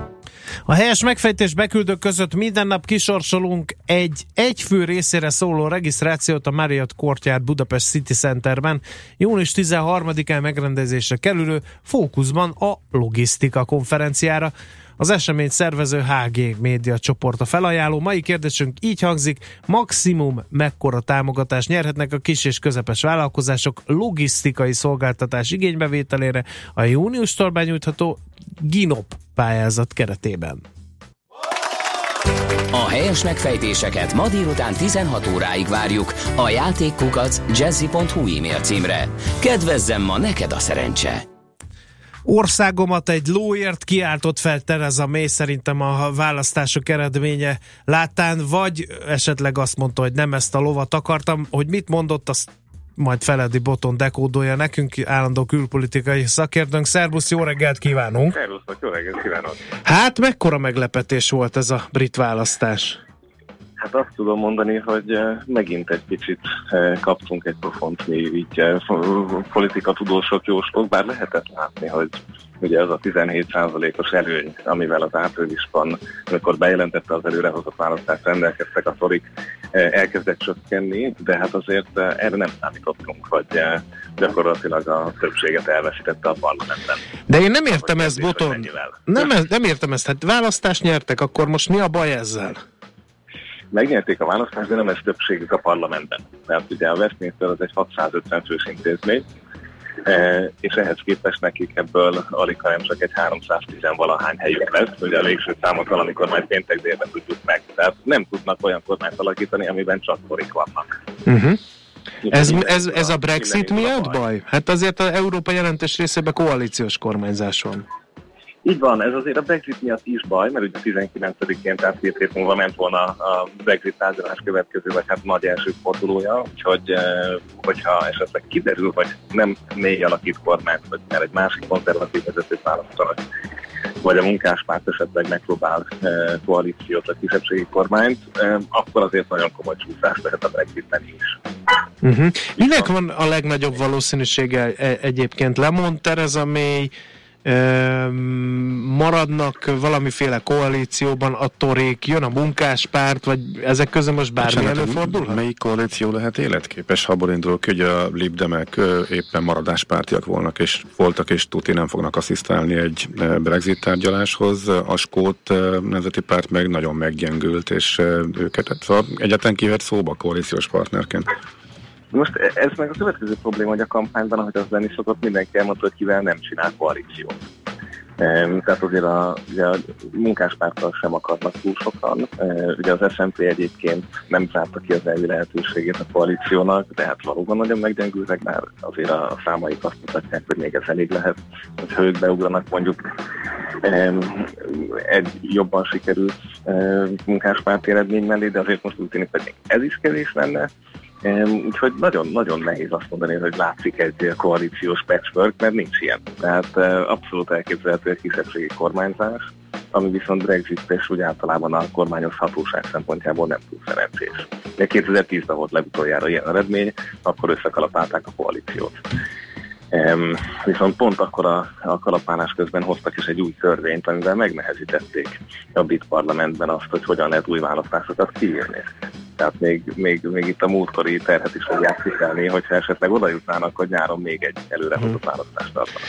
A helyes megfejtés beküldők között minden nap kisorsolunk egy egyfő részére szóló regisztrációt a Marriott Courtyard Budapest City Centerben. Június 13-án megrendezésre kerülő fókuszban a logisztika konferenciára. Az esemény szervező HG média csoport a felajánló. Mai kérdésünk így hangzik, maximum mekkora támogatást nyerhetnek a kis és közepes vállalkozások logisztikai szolgáltatás igénybevételére a júniustól benyújtható GINOP pályázat keretében. A helyes megfejtéseket ma délután 16 óráig várjuk a játékkukac jazzy.hu e-mail címre. Kedvezzem ma neked a szerencse! Országomat egy lóért kiáltott fel Tereza May szerintem a választások eredménye láttán, vagy esetleg azt mondta, hogy nem ezt a lovat akartam, hogy mit mondott, azt majd Feledi Boton dekódolja nekünk, állandó külpolitikai szakértőnk. Szerbusz, jó reggelt kívánunk! Szervusztok, jó reggelt kívánok! Hát mekkora meglepetés volt ez a brit választás? Hát azt tudom mondani, hogy eh, megint egy picit eh, kaptunk egy pofont mi így eh, politika tudósok, jóslók, bár lehetett látni, hogy ugye az a 17%-os előny, amivel az áprilisban, amikor bejelentette az előrehozott választást, rendelkeztek a szorik, eh, elkezdett csökkenni, de hát azért erre nem számítottunk, hogy gyakorlatilag a többséget elveszítette a parlamentben. De én nem értem ezt, Boton. Nem, ez- nem értem ezt. Hát választást nyertek, akkor most mi a baj ezzel? Megnyerték a választást, de nem ez többségük a parlamentben. Mert ugye a Westminster az egy 650 fős intézmény, eh, és ehhez képest nekik ebből alig, hanem csak egy 310 valahány helyük lesz, ugye a végső számokkal, amikor majd péntek délben tudjuk meg. Tehát nem tudnak olyan kormányt alakítani, amiben csak korik vannak. Uh-huh. Ez, ez, ez a Brexit miatt baj? Hát azért az Európa jelentős részében koalíciós kormányzás van. Így van, ez azért a Brexit miatt is baj, mert ugye 19-én, tehát két hét múlva ment volna a Brexit tárgyalás következő, vagy hát nagy első fordulója, úgyhogy eh, hogyha esetleg kiderül, hogy nem mély alakít kormányt, vagy mert egy másik konzervatív vezetőt választanak, vagy a munkáspárt esetleg megpróbál eh, koalíciót, vagy kisebbségi kormányt, eh, akkor azért nagyon komoly csúszás lehet a Brexitben is. Uh-huh. Minek van a legnagyobb valószínűsége e- egyébként? Lemond Tereza May, maradnak valamiféle koalícióban a torék, jön a munkáspárt, vagy ezek közül most bármi Bocsánat, előfordulhat? Melyik koalíció lehet életképes, ha abból indulok, hogy a libdemek éppen maradáspártiak volnak, és voltak, és tuti nem fognak asszisztálni egy Brexit tárgyaláshoz. A Skót Nemzeti Párt meg nagyon meggyengült, és őket szóval egyetlen kivet szóba koalíciós partnerként. Most ez meg a következő probléma, hogy a kampányban, ahogy az lenni szokott, mindenki elmondta, hogy kivel nem csinál koalíciót. Tehát azért a, ugye a munkáspárttal sem akarnak túl sokan. E, Ugye az SNP egyébként nem zárta ki az elvi lehetőségét a koalíciónak, de hát valóban nagyon meggyengültek, már azért a számaik azt mutatják, hogy még ez elég lehet, hogy ők beugranak mondjuk egy jobban sikerült em, munkáspárti eredmény mellé, de azért most úgy tűnik, hogy ez is kevés lenne. Úgyhogy nagyon-nagyon nehéz azt mondani, hogy látszik egy koalíciós patchwork, mert nincs ilyen. Tehát eh, abszolút elképzelhető egy kisebbségi kormányzás, ami viszont Brexit és úgy általában a kormányozhatóság szempontjából nem túl szerencsés. De 2010-ben volt legutoljára ilyen eredmény, akkor összekalapálták a koalíciót. Um, viszont pont akkor a, a kalapálás közben hoztak is egy új törvényt, amivel megnehezítették a brit parlamentben azt, hogy hogyan lehet új választásokat kiírni. Tehát még, még, még itt a múltkori terhet is fogják viselni, hogyha esetleg oda jutnának, hogy nyáron még egy előrehozott választást tartanak.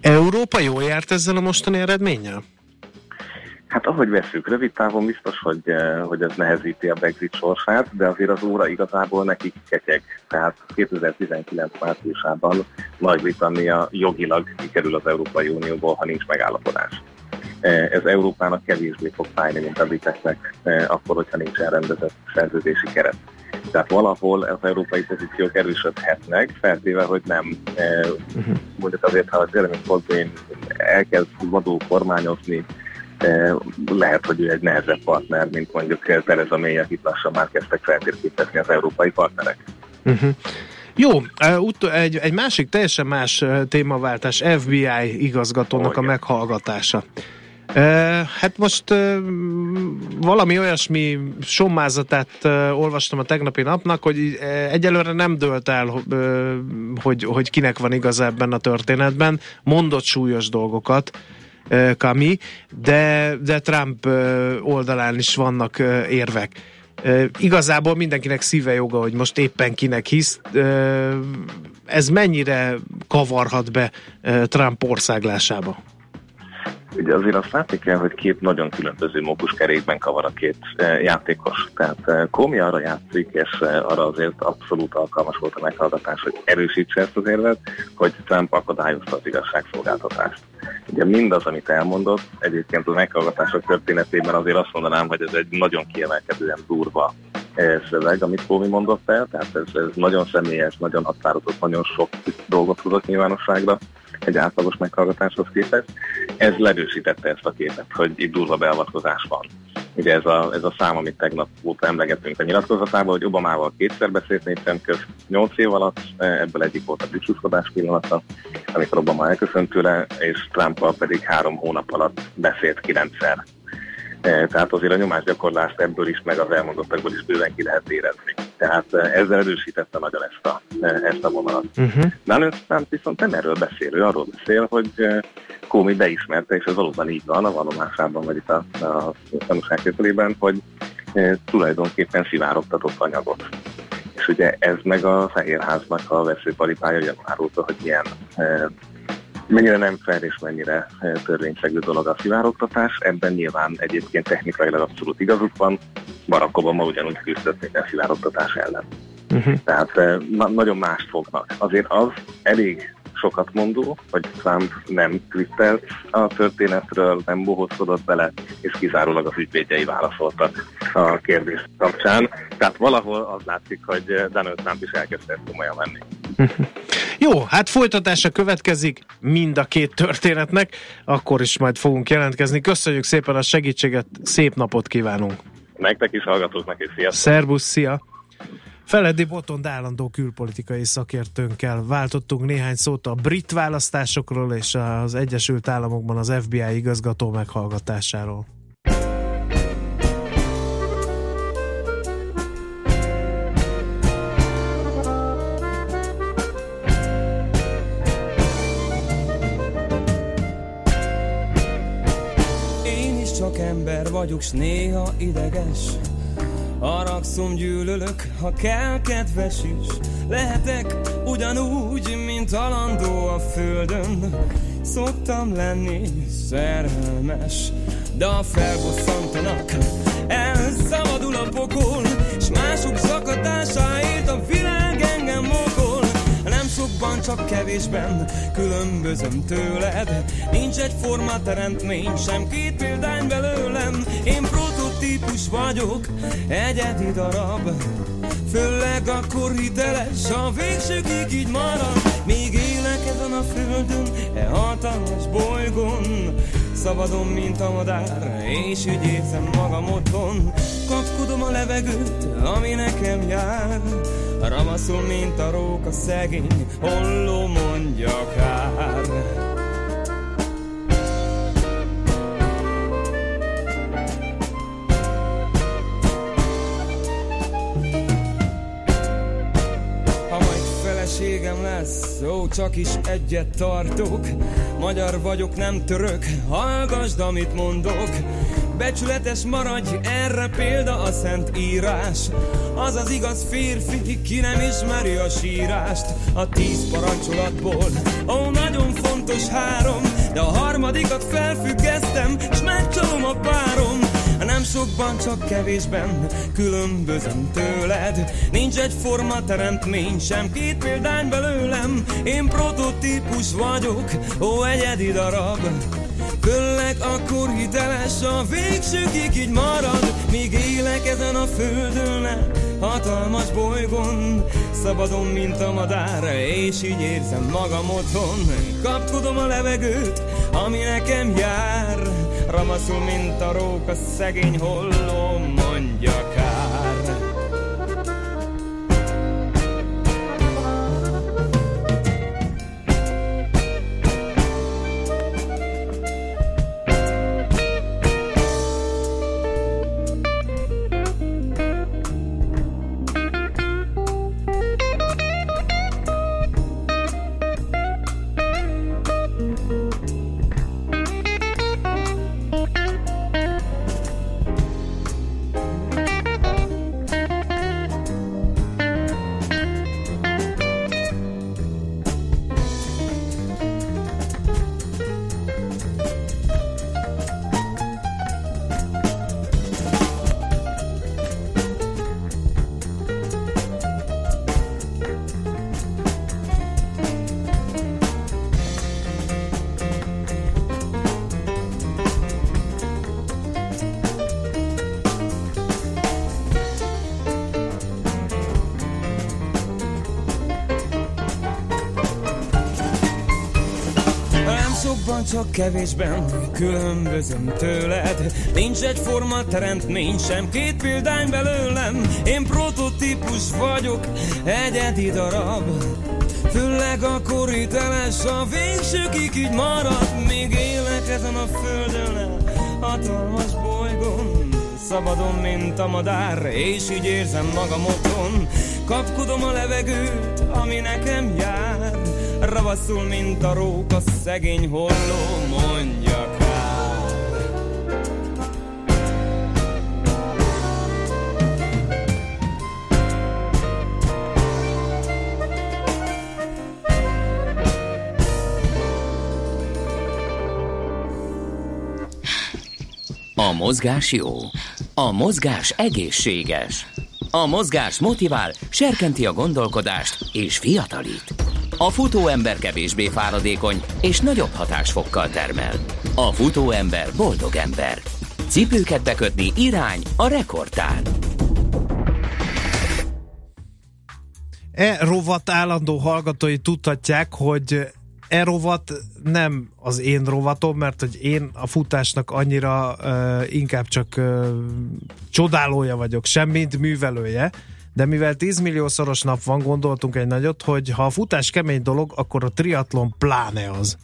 Európa jól járt ezzel a mostani eredménnyel? Hát ahogy veszük, rövid távon biztos, hogy, eh, hogy ez nehezíti a Brexit sorsát, de azért az óra igazából nekik ketyeg. Tehát 2019 márciusában Nagy-Britannia jogilag kikerül az Európai Unióból, ha nincs megállapodás. Eh, Ez Európának kevésbé fog fájni, mint a briteknek, eh, akkor, hogyha nincs elrendezett szerződési keret. Tehát valahol az európai pozíciók erősödhetnek, feltéve, hogy nem. eh, Mondjuk azért, ha Jeremy Corbyn elkezd vadul kormányozni, lehet, hogy ő egy nehezebb partner, mint mondjuk Tereza May, akit lassan már kezdtek feltérképezni az európai partnerek. Uh-huh. Jó, egy, egy másik teljesen más témaváltás, FBI igazgatónak a meghallgatása. Hát most valami olyasmi sommázatát olvastam a tegnapi napnak, hogy egyelőre nem dölt el, hogy, hogy kinek van igaza ebben a történetben. Mondott súlyos dolgokat, Kami, de, de Trump oldalán is vannak érvek. Igazából mindenkinek szíve joga, hogy most éppen kinek hisz. Ez mennyire kavarhat be Trump országlásába? Ugye azért azt látni kell, hogy két nagyon különböző mókuskerékben kavar a két eh, játékos. Tehát eh, Komi arra játszik, és eh, arra azért abszolút alkalmas volt a meghallgatás, hogy erősítse ezt az érvet, hogy Trump akadályozta az igazságszolgáltatást. Ugye mindaz, amit elmondott, egyébként a meghallgatások történetében azért azt mondanám, hogy ez egy nagyon kiemelkedően durva szöveg, amit Komi mondott el, tehát ez, ez nagyon személyes, nagyon határozott, nagyon sok dolgot tudott nyilvánosságra egy átlagos meghallgatáshoz képest. Ez lerősítette ezt a képet, hogy itt durva beavatkozás van. Ugye ez a, ez a szám, amit tegnap óta emlegettünk a nyilatkozatában, hogy Obamával kétszer beszélt népszem köz 8 év alatt, ebből egyik volt a búcsúzkodás pillanata, amikor Obama elköszönt tőle, és Trumpal pedig három hónap alatt beszélt kilencszer. Eh, Tehát azért a nyomásgyakorlást ebből is, meg az elmondottakból is bőven ki lehet érezni. Tehát eh, ezzel erősítette nagyon ezt a, eh, ezt a vonalat. Uh-huh. Donald Trump viszont nem erről beszél, ő arról beszél, hogy Comey beismerte, és ez valóban így van a vallomásában, vagy itt a, a tanúságkötőlében, hogy tulajdonképpen szivárogtatott anyagot. És ugye ez meg a Fehérháznak a veszőparipája január óta, hogy milyen mennyire nem fair és mennyire eh, törvényszegő dolog a szivárogtatás. Ebben nyilván egyébként technikailag abszolút igazuk van. Barack Obama ugyanúgy küzdött minden szivárogtatás ellen. Uh-huh. Tehát eh, na- nagyon mást fognak. Azért az elég sokat mondó, hogy Trump nem twittelt a történetről, nem bohózkodott bele, és kizárólag az ügyvédjei válaszoltak a kérdés kapcsán. Tehát valahol az látszik, hogy Donald Trump is elkezdte ezt komolyan venni. Jó, hát folytatása következik mind a két történetnek, akkor is majd fogunk jelentkezni. Köszönjük szépen a segítséget, szép napot kívánunk! Nektek is hallgatóknak, és sziasztok! Szerbusz, szia! Feledi Botond állandó külpolitikai szakértőnkkel váltottunk néhány szót a brit választásokról és az Egyesült Államokban az FBI igazgató meghallgatásáról. Én is csak ember vagyok, s néha ideges Haragszom, gyűlölök, ha kell kedves is Lehetek ugyanúgy, mint alandó a földön. Szoktam lenni szerelmes De ha felbosszantanak, elszabadul a pokol S mások szakadásáért a világ engem mokol Nem sokban csak kevésben különbözöm tőled. Nincs egy forma teremtmény, sem két példány belőlem. Én prototípus vagyok, egyedi darab. Főleg akkor hiteles, a végsőkig így marad. Még élek ezen a földön, e hatalmas bolygón. Szabadon, mint a madár, és úgy érzem magam otthon. Kapkodom a levegőt, ami nekem jár. Ramaszul, mint a róka szegény, holló mondja kár feleségem lesz, ó, csak is egyet tartok. Magyar vagyok, nem török, hallgasd, amit mondok. Becsületes maradj, erre példa a szent írás. Az az igaz férfi, ki nem ismeri a sírást. A tíz parancsolatból, ó, nagyon fontos három De a harmadikat felfüggesztem, s megcsalom a párom nem sokban, csak kevésben. Különbözöm tőled. Nincs egy forma teremtmény, sem. Két példány belőlem. Én prototípus vagyok, ó egyedi darab. Főleg akkor hiteles. A végsőkig így marad. Míg élek ezen a földön, hatalmas bolygón. Szabadon, mint a madár, és így érzem magam otthon. Kapkodom a levegőt, ami nekem jár Ramaszul, mint a róka, szegény holló, sokban, csak kevésben különbözöm tőled. Nincs egy forma teremtmény, sem két példány belőlem. Én prototípus vagyok, egyedi darab. Főleg akkor hiteles, a végsőkig így marad. Még élek ezen a földön, hatalmas bolygón. Szabadon, mint a madár, és így érzem magam otthon. Kapkodom a levegőt, ami nekem jár Ravaszul, mint a róka, szegény holló, mondja kár A mozgás jó. A mozgás egészséges. A mozgás motivál, serkenti a gondolkodást és fiatalít. A futó ember kevésbé fáradékony és nagyobb hatásfokkal termel. A futó ember boldog ember. Cipőket bekötni irány a rekordtán. E rovat állandó hallgatói tudhatják, hogy e rovat nem az én rovatom, mert hogy én a futásnak annyira uh, inkább csak uh, csodálója vagyok, semmint művelője, de mivel 10 milliószoros nap van, gondoltunk egy nagyot, hogy ha a futás kemény dolog, akkor a triatlon pláne az.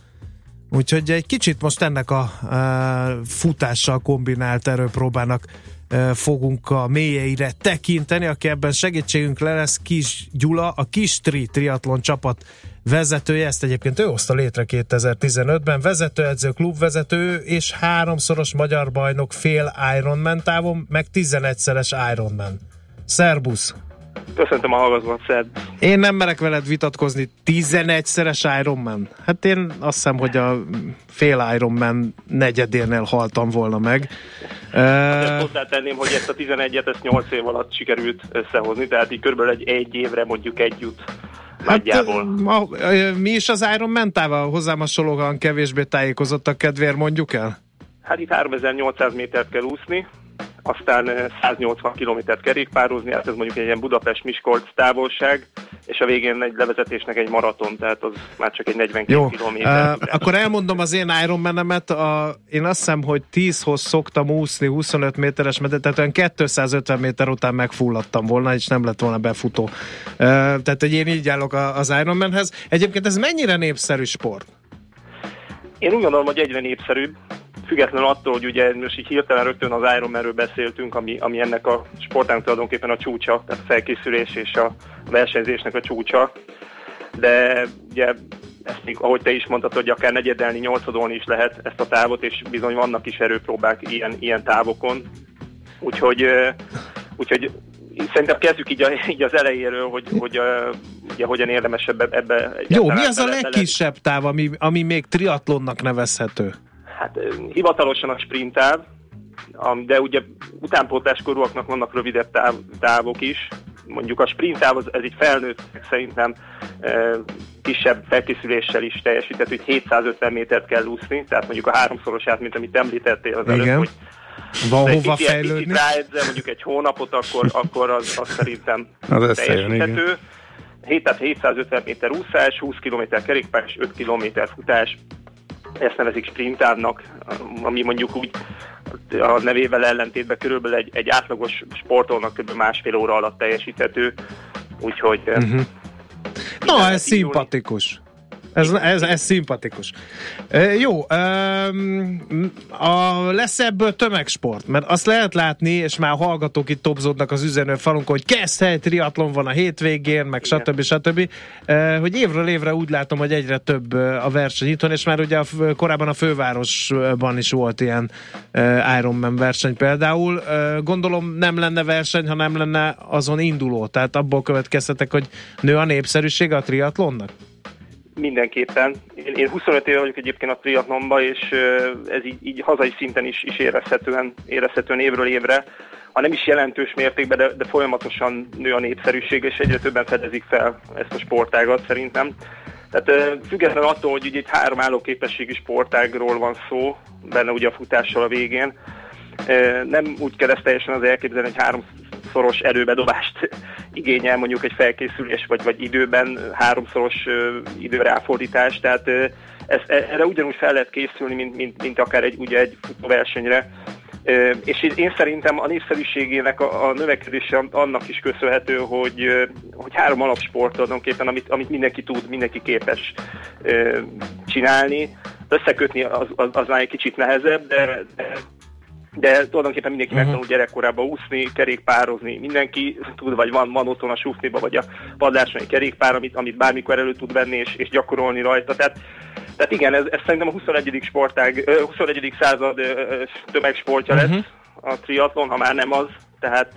Úgyhogy egy kicsit most ennek a uh, futással kombinált erőpróbának uh, fogunk a mélyeire tekinteni, aki ebben segítségünkre lesz Kis Gyula, a Kis Tri triatlon csapat vezetője, ezt egyébként ő hozta létre 2015-ben, vezetőedző, klubvezető és háromszoros magyar bajnok fél Ironman távon, meg 11-szeres Ironman. Szerbusz! Köszöntöm a hallgatókat, szed. Én nem merek veled vitatkozni, 11-szeres Ironman. Hát én azt hiszem, hogy a fél Ironman negyedénél haltam volna meg. Ezt hozzátenném, hogy ezt a 11-et ezt 8 év alatt sikerült összehozni, tehát így körülbelül egy, egy évre mondjuk egy jut Nagyjából. ma, mi is az Iron Mentával hozzám hasonlóan kevésbé tájékozottak kedvér mondjuk el? Hát itt 3800 métert kell úszni, aztán eh, 180 kilométert kerékpározni, hát ez mondjuk egy ilyen Budapest-Miskolc távolság, és a végén egy levezetésnek egy maraton, tehát az már csak egy 42 Jó, kilométer. uh, akkor elmondom az én Ironman-emet, a, én azt hiszem, hogy 10-hoz szoktam úszni 25 méteres medet, tehát olyan 250 méter után megfulladtam volna, és nem lett volna befutó. Uh, tehát, hogy én így állok az Ironmanhez. Egyébként ez mennyire népszerű sport? Én úgy gondolom, hogy egyre népszerűbb, függetlenül attól, hogy ugye most így hirtelen rögtön az Ironmanről beszéltünk, ami, ami ennek a sportának tulajdonképpen a csúcsa, tehát a felkészülés és a versenyzésnek a csúcsa. De ugye ezt még, ahogy te is mondtad, hogy akár negyedelni, nyolcadolni is lehet ezt a távot, és bizony vannak is erőpróbák ilyen, ilyen távokon. Úgyhogy, úgyhogy szerintem kezdjük így, a, így az elejéről, hogy, hogy ugye hogyan érdemes ebbe, ebbe Jó, mi az a legkisebb táv, ami, ami még triatlonnak nevezhető? Hát hivatalosan a sprintáv, de ugye utánpótláskorúaknak vannak rövidebb táv, távok is. Mondjuk a sprintáv, az, ez egy felnőtt szerintem kisebb felkészüléssel is teljesített, hogy 750 métert kell úszni, tehát mondjuk a háromszorosát, mint amit említettél az Igen. hogy Van hova picit- fejlődni? Picit ráedzel mondjuk egy hónapot, akkor, akkor az, az szerintem *laughs* Az teljesíthető. 7, tehát 750 méter úszás, 20 km kerékpár és 5 km futás. Ezt nevezik sprintávnak, ami mondjuk úgy a nevével ellentétben körülbelül egy, egy átlagos sportolnak kb. másfél óra alatt teljesíthető. Úgyhogy Uh-huh. Na, ez szimpatikus. Ez, ez, ez szimpatikus. E, jó, um, a, lesz ebből tömegsport? Mert azt lehet látni, és már hallgatók itt topzódnak az üzenőfalunkon, hogy Keszthely triatlon van a hétvégén, meg stb. stb. E, hogy évről évre úgy látom, hogy egyre több a verseny itthon, és már ugye a, korábban a fővárosban is volt ilyen e, Ironman verseny például. E, gondolom nem lenne verseny, ha nem lenne azon induló. Tehát abból következtetek, hogy nő a népszerűsége a triatlonnak? Mindenképpen. Én, én 25 éve vagyok egyébként a triatlonban, és ez így, így hazai szinten is, is érezhetően, érezhetően évről évre. Ha nem is jelentős mértékben, de, de folyamatosan nő a népszerűség, és egyre többen fedezik fel ezt a sportágat szerintem. Tehát ö, függetlenül attól, hogy ugye egy három állóképességi sportágról van szó, benne ugye a futással a végén, nem úgy kell ezt teljesen az elképzelni, hogy háromszoros erőbedobást igényel mondjuk egy felkészülés, vagy, vagy időben háromszoros időráfordítás, tehát ez, erre ugyanúgy fel lehet készülni, mint, mint, mint akár egy, ugye egy futóversenyre. És én- szerintem a népszerűségének a, a növekedése annak is köszönhető, hogy, hogy három alapsport tulajdonképpen, amit, amit mindenki tud, mindenki képes csinálni. Összekötni az, az, az már egy kicsit nehezebb, de, de de tulajdonképpen mindenki uh-huh. megtanul gyerekkorában úszni, kerékpározni, mindenki tud, vagy van, van otthon a sufniba, vagy a padláson egy kerékpár, amit, amit bármikor elő tud venni és, és gyakorolni rajta. Tehát, tehát igen, ez, ez szerintem a 21. sportág, ö, 21. század tömegsportja Mhm. uh-huh. lesz a triatlon, ha már nem az. Tehát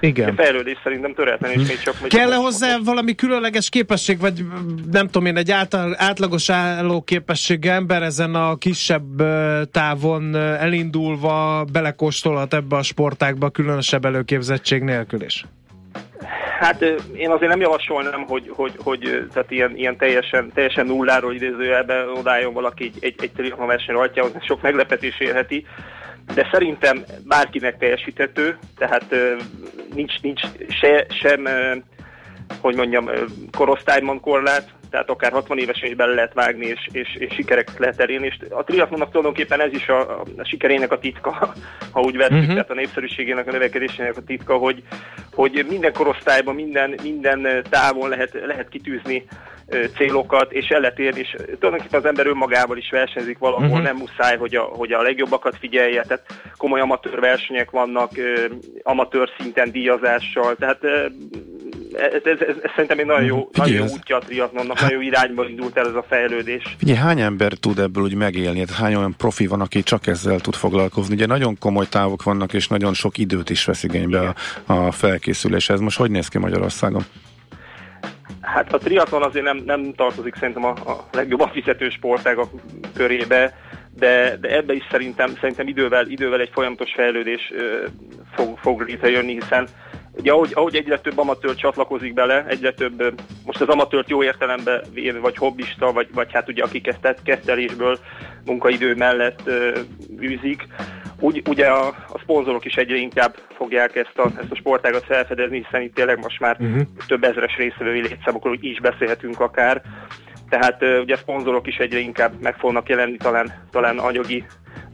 Igen. a fejlődés szerintem töretlen, és még csak... Kell-e hozzá valami különleges képesség, vagy nem tudom én, egy által, átlagos álló képességű ember ezen a kisebb távon elindulva belekóstolhat ebbe a sportágba különösebb előképzettség nélkül is? Hát én azért nem javasolnám, hogy, hogy, hogy tehát ilyen, ilyen teljesen, teljesen nulláról idézőjelben odálljon valaki egy, egy, egy triatlon verseny rajtjához, sok meglepetés érheti, de szerintem bárkinek teljesíthető, tehát nincs, nincs se, sem, hogy mondjam, korosztályban korlát, tehát akár 60 évesen is bele lehet vágni, és, és, és sikereket lehet elérni, és a triatlonnak tulajdonképpen ez is a, a, sikerének a titka, *laughs* ha úgy vettük, Mhm. uh-huh. tehát a népszerűségének a növekedésének a titka, hogy, hogy minden korosztályban, minden, minden távon lehet, lehet kitűzni célokat, és el lehet érni, és tulajdonképpen az ember önmagával is versenyzik valahol, Mhm. uh-huh. nem muszáj, hogy a, hogy a legjobbakat figyelje, tehát komoly amatőr versenyek vannak, amatőr szinten díjazással, tehát ez, ez, ez, ez szerintem egy nagyon jó, Figyelj, nagyon jó ez- útja a triatlonnak, nagyon jó irányba indult el ez a fejlődés. Figyelj, hány ember tud ebből úgy megélni? Hát hány olyan profi van, aki csak ezzel tud foglalkozni? Ugye nagyon komoly távok vannak, és nagyon sok időt is vesz igénybe a, a felkészülés. Ez most hogy néz ki Magyarországon? Hát a triatlon azért nem, nem tartozik szerintem a, a legjobban fizető sportágak körébe, de, de ebbe is szerintem, szerintem idővel, idővel egy folyamatos fejlődés ö, fog, fog létrejönni, hiszen ugye ahogy, ahogy egyre több amatőr csatlakozik bele, egyre több, most az amatőrt jó értelemben véve, vagy hobbista, vagy, vagy hát ugye akik ezt kettelésből munkaidő mellett ö, űzik, úgy, ugye a, a szponzorok is egyre inkább fogják ezt a, ezt a sportágat felfedezni, hiszen itt tényleg most már Uh-huh. több ezeres részvevői létszámokról is beszélhetünk akár. Tehát ö, ugye a szponzorok is egyre inkább meg fognak jelenni talán, talán anyagi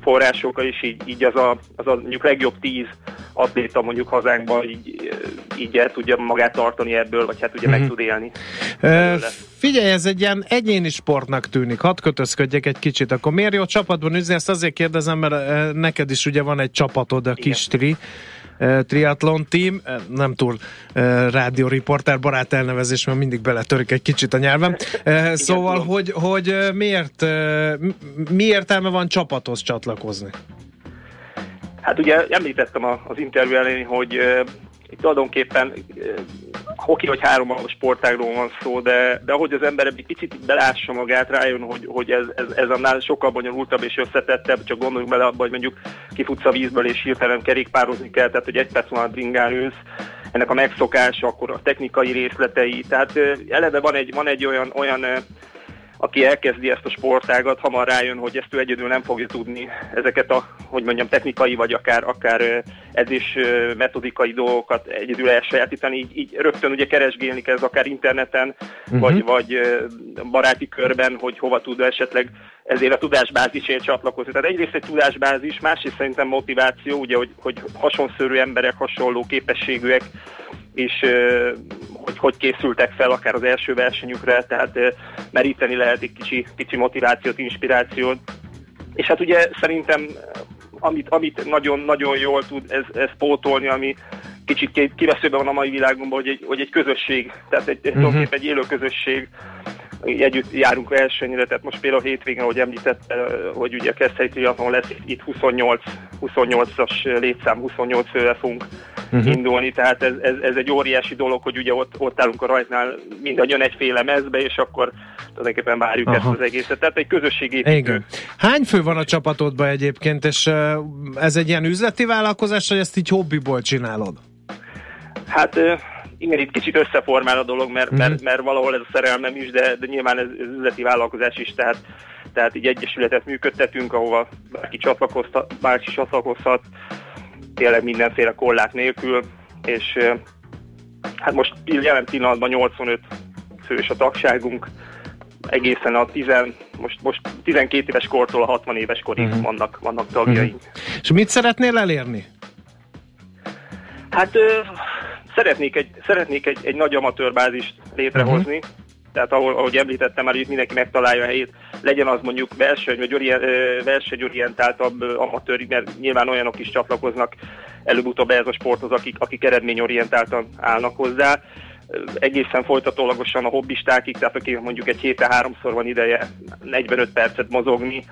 forrásokkal, és így, így az, a, az a mondjuk legjobb tíz atléta mondjuk hazánkban így, ö, így el tudja magát tartani ebből, vagy hát ugye Mhm. meg tud élni. Ö, Figyelj, ez egy ilyen egyéni sportnak tűnik. Hadd kötözködjek egy kicsit. Akkor miért jó csapatban üzni? Ezt azért kérdezem, mert ö, neked is ugye van egy csapatod, a kis tri ö, triathlon team, nem túl rádióriporter barát elnevezés, mert mindig beletörik egy kicsit a nyelvem. Szóval, hogy, hogy miért, mi értelme van csapathoz csatlakozni? Hát ugye említettem a, az interjú elején, hogy itt tulajdonképpen hoki vagy három sportágról van szó, de, de ahogy az ember egy picit belássa magát, rájön, hogy, hogy ez, ez, ez annál sokkal bonyolultabb és összetettebb, csak gondoljunk bele abba, hogy mondjuk kifutsz a vízből és hirtelen kerékpározni kell, tehát hogy egy perc alatt bringán ülsz, ennek a megszokása, akkor a technikai részletei, tehát eleve van egy, van egy olyan, olyan aki elkezdi ezt a sportágat, hamar rájön, hogy ezt ő egyedül nem fogja tudni ezeket a, hogy mondjam, technikai vagy akár, akár edzés metodikai dolgokat egyedül elsajátítani, így, így rögtön ugye keresgélni kezd akár interneten, Mhm. vagy, vagy baráti körben, hogy hova tud esetleg ezért a tudásbázisért csatlakozni. Tehát egyrészt egy tudásbázis, másrészt szerintem motiváció, ugye, hogy, hogy hasonszörű emberek, hasonló képességűek, és hogy hogy készültek fel akár az első versenyükre, tehát meríteni lehet egy kicsi, kicsi motivációt, inspirációt. És hát ugye szerintem amit, amit nagyon, nagyon jól tud ez, ez pótolni, ami kicsit ki- kiveszőben van a mai világunkban, hogy egy, hogy egy közösség, tehát egy, tulajdonképpen egy élő közösség, együtt járunk versenyre, tehát most például a hétvégén, ahogy említette, hogy ugye a Keszthely triatlon lesz, itt 28, 28-as létszám, 28 fővel fogunk. Uh-huh. indulni, tehát ez, ez, ez, egy óriási dolog, hogy ugye ott, ott állunk a rajtnál mindannyian egyféle mezbe, és akkor tulajdonképpen várjuk Aha. ezt az egészet. Tehát egy közösségépítő. Igen. Hány fő van a csapatodban egyébként, és ez egy ilyen üzleti vállalkozás, vagy ezt így hobbiból csinálod? Hát igen, itt kicsit összeformál a dolog, mert, Mhm. mert, mert valahol ez a szerelmem is, de, de nyilván ez, ez üzleti vállalkozás is, tehát, tehát így egyesületet működtetünk, ahova bárki csatlakozhat, bárki csatlakozhat, tényleg mindenféle kollák nélkül, és hát most jelen pillanatban 85 fős a tagságunk, egészen a 10, most, most 12 éves kortól a 60 éves korig Mhm. vannak, vannak tagjaink. És mit szeretnél elérni? Hát ö, szeretnék egy, szeretnék egy, egy nagy amatőrbázist létrehozni, tehát ahol, ahogy említettem már, itt mindenki megtalálja a helyét, legyen az mondjuk verseny, vagy orient, ö, versenyorientáltabb amatőr, mert nyilván olyanok is csatlakoznak előbb-utóbb ehhez a sporthoz, akik, akik eredményorientáltan állnak hozzá. Egészen folytatólagosan a hobbistákig, tehát akik mondjuk egy héten háromszor van ideje 45 percet mozogni,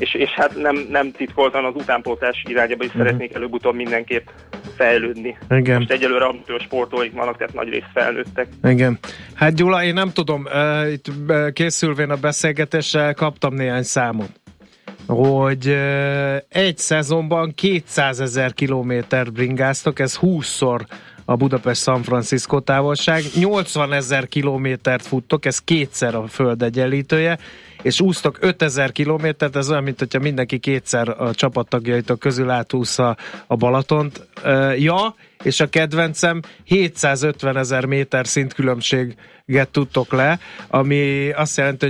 és, és hát nem, nem titkoltan az utánpótlás irányába is Mhm. szeretnék előbb-utóbb mindenképp fejlődni. Igen. Most egyelőre amatőr sportolóik vannak, tehát nagy részt felnőttek. Igen. Hát Gyula, én nem tudom, uh, itt készülvén a beszélgetéssel kaptam néhány számot hogy uh, egy szezonban 200 ezer kilométer bringáztok, ez 20-szor a Budapest-San Francisco távolság, 80 ezer kilométert futtok, ez kétszer a föld egyenlítője, és úsztok 5000 kilométert, ez olyan, mint hogyha mindenki kétszer a csapattagjaitok közül átúszza a Balatont. Ja, és a kedvencem 750 ezer méter szintkülönbséget tudtok le, ami azt jelenti, hogy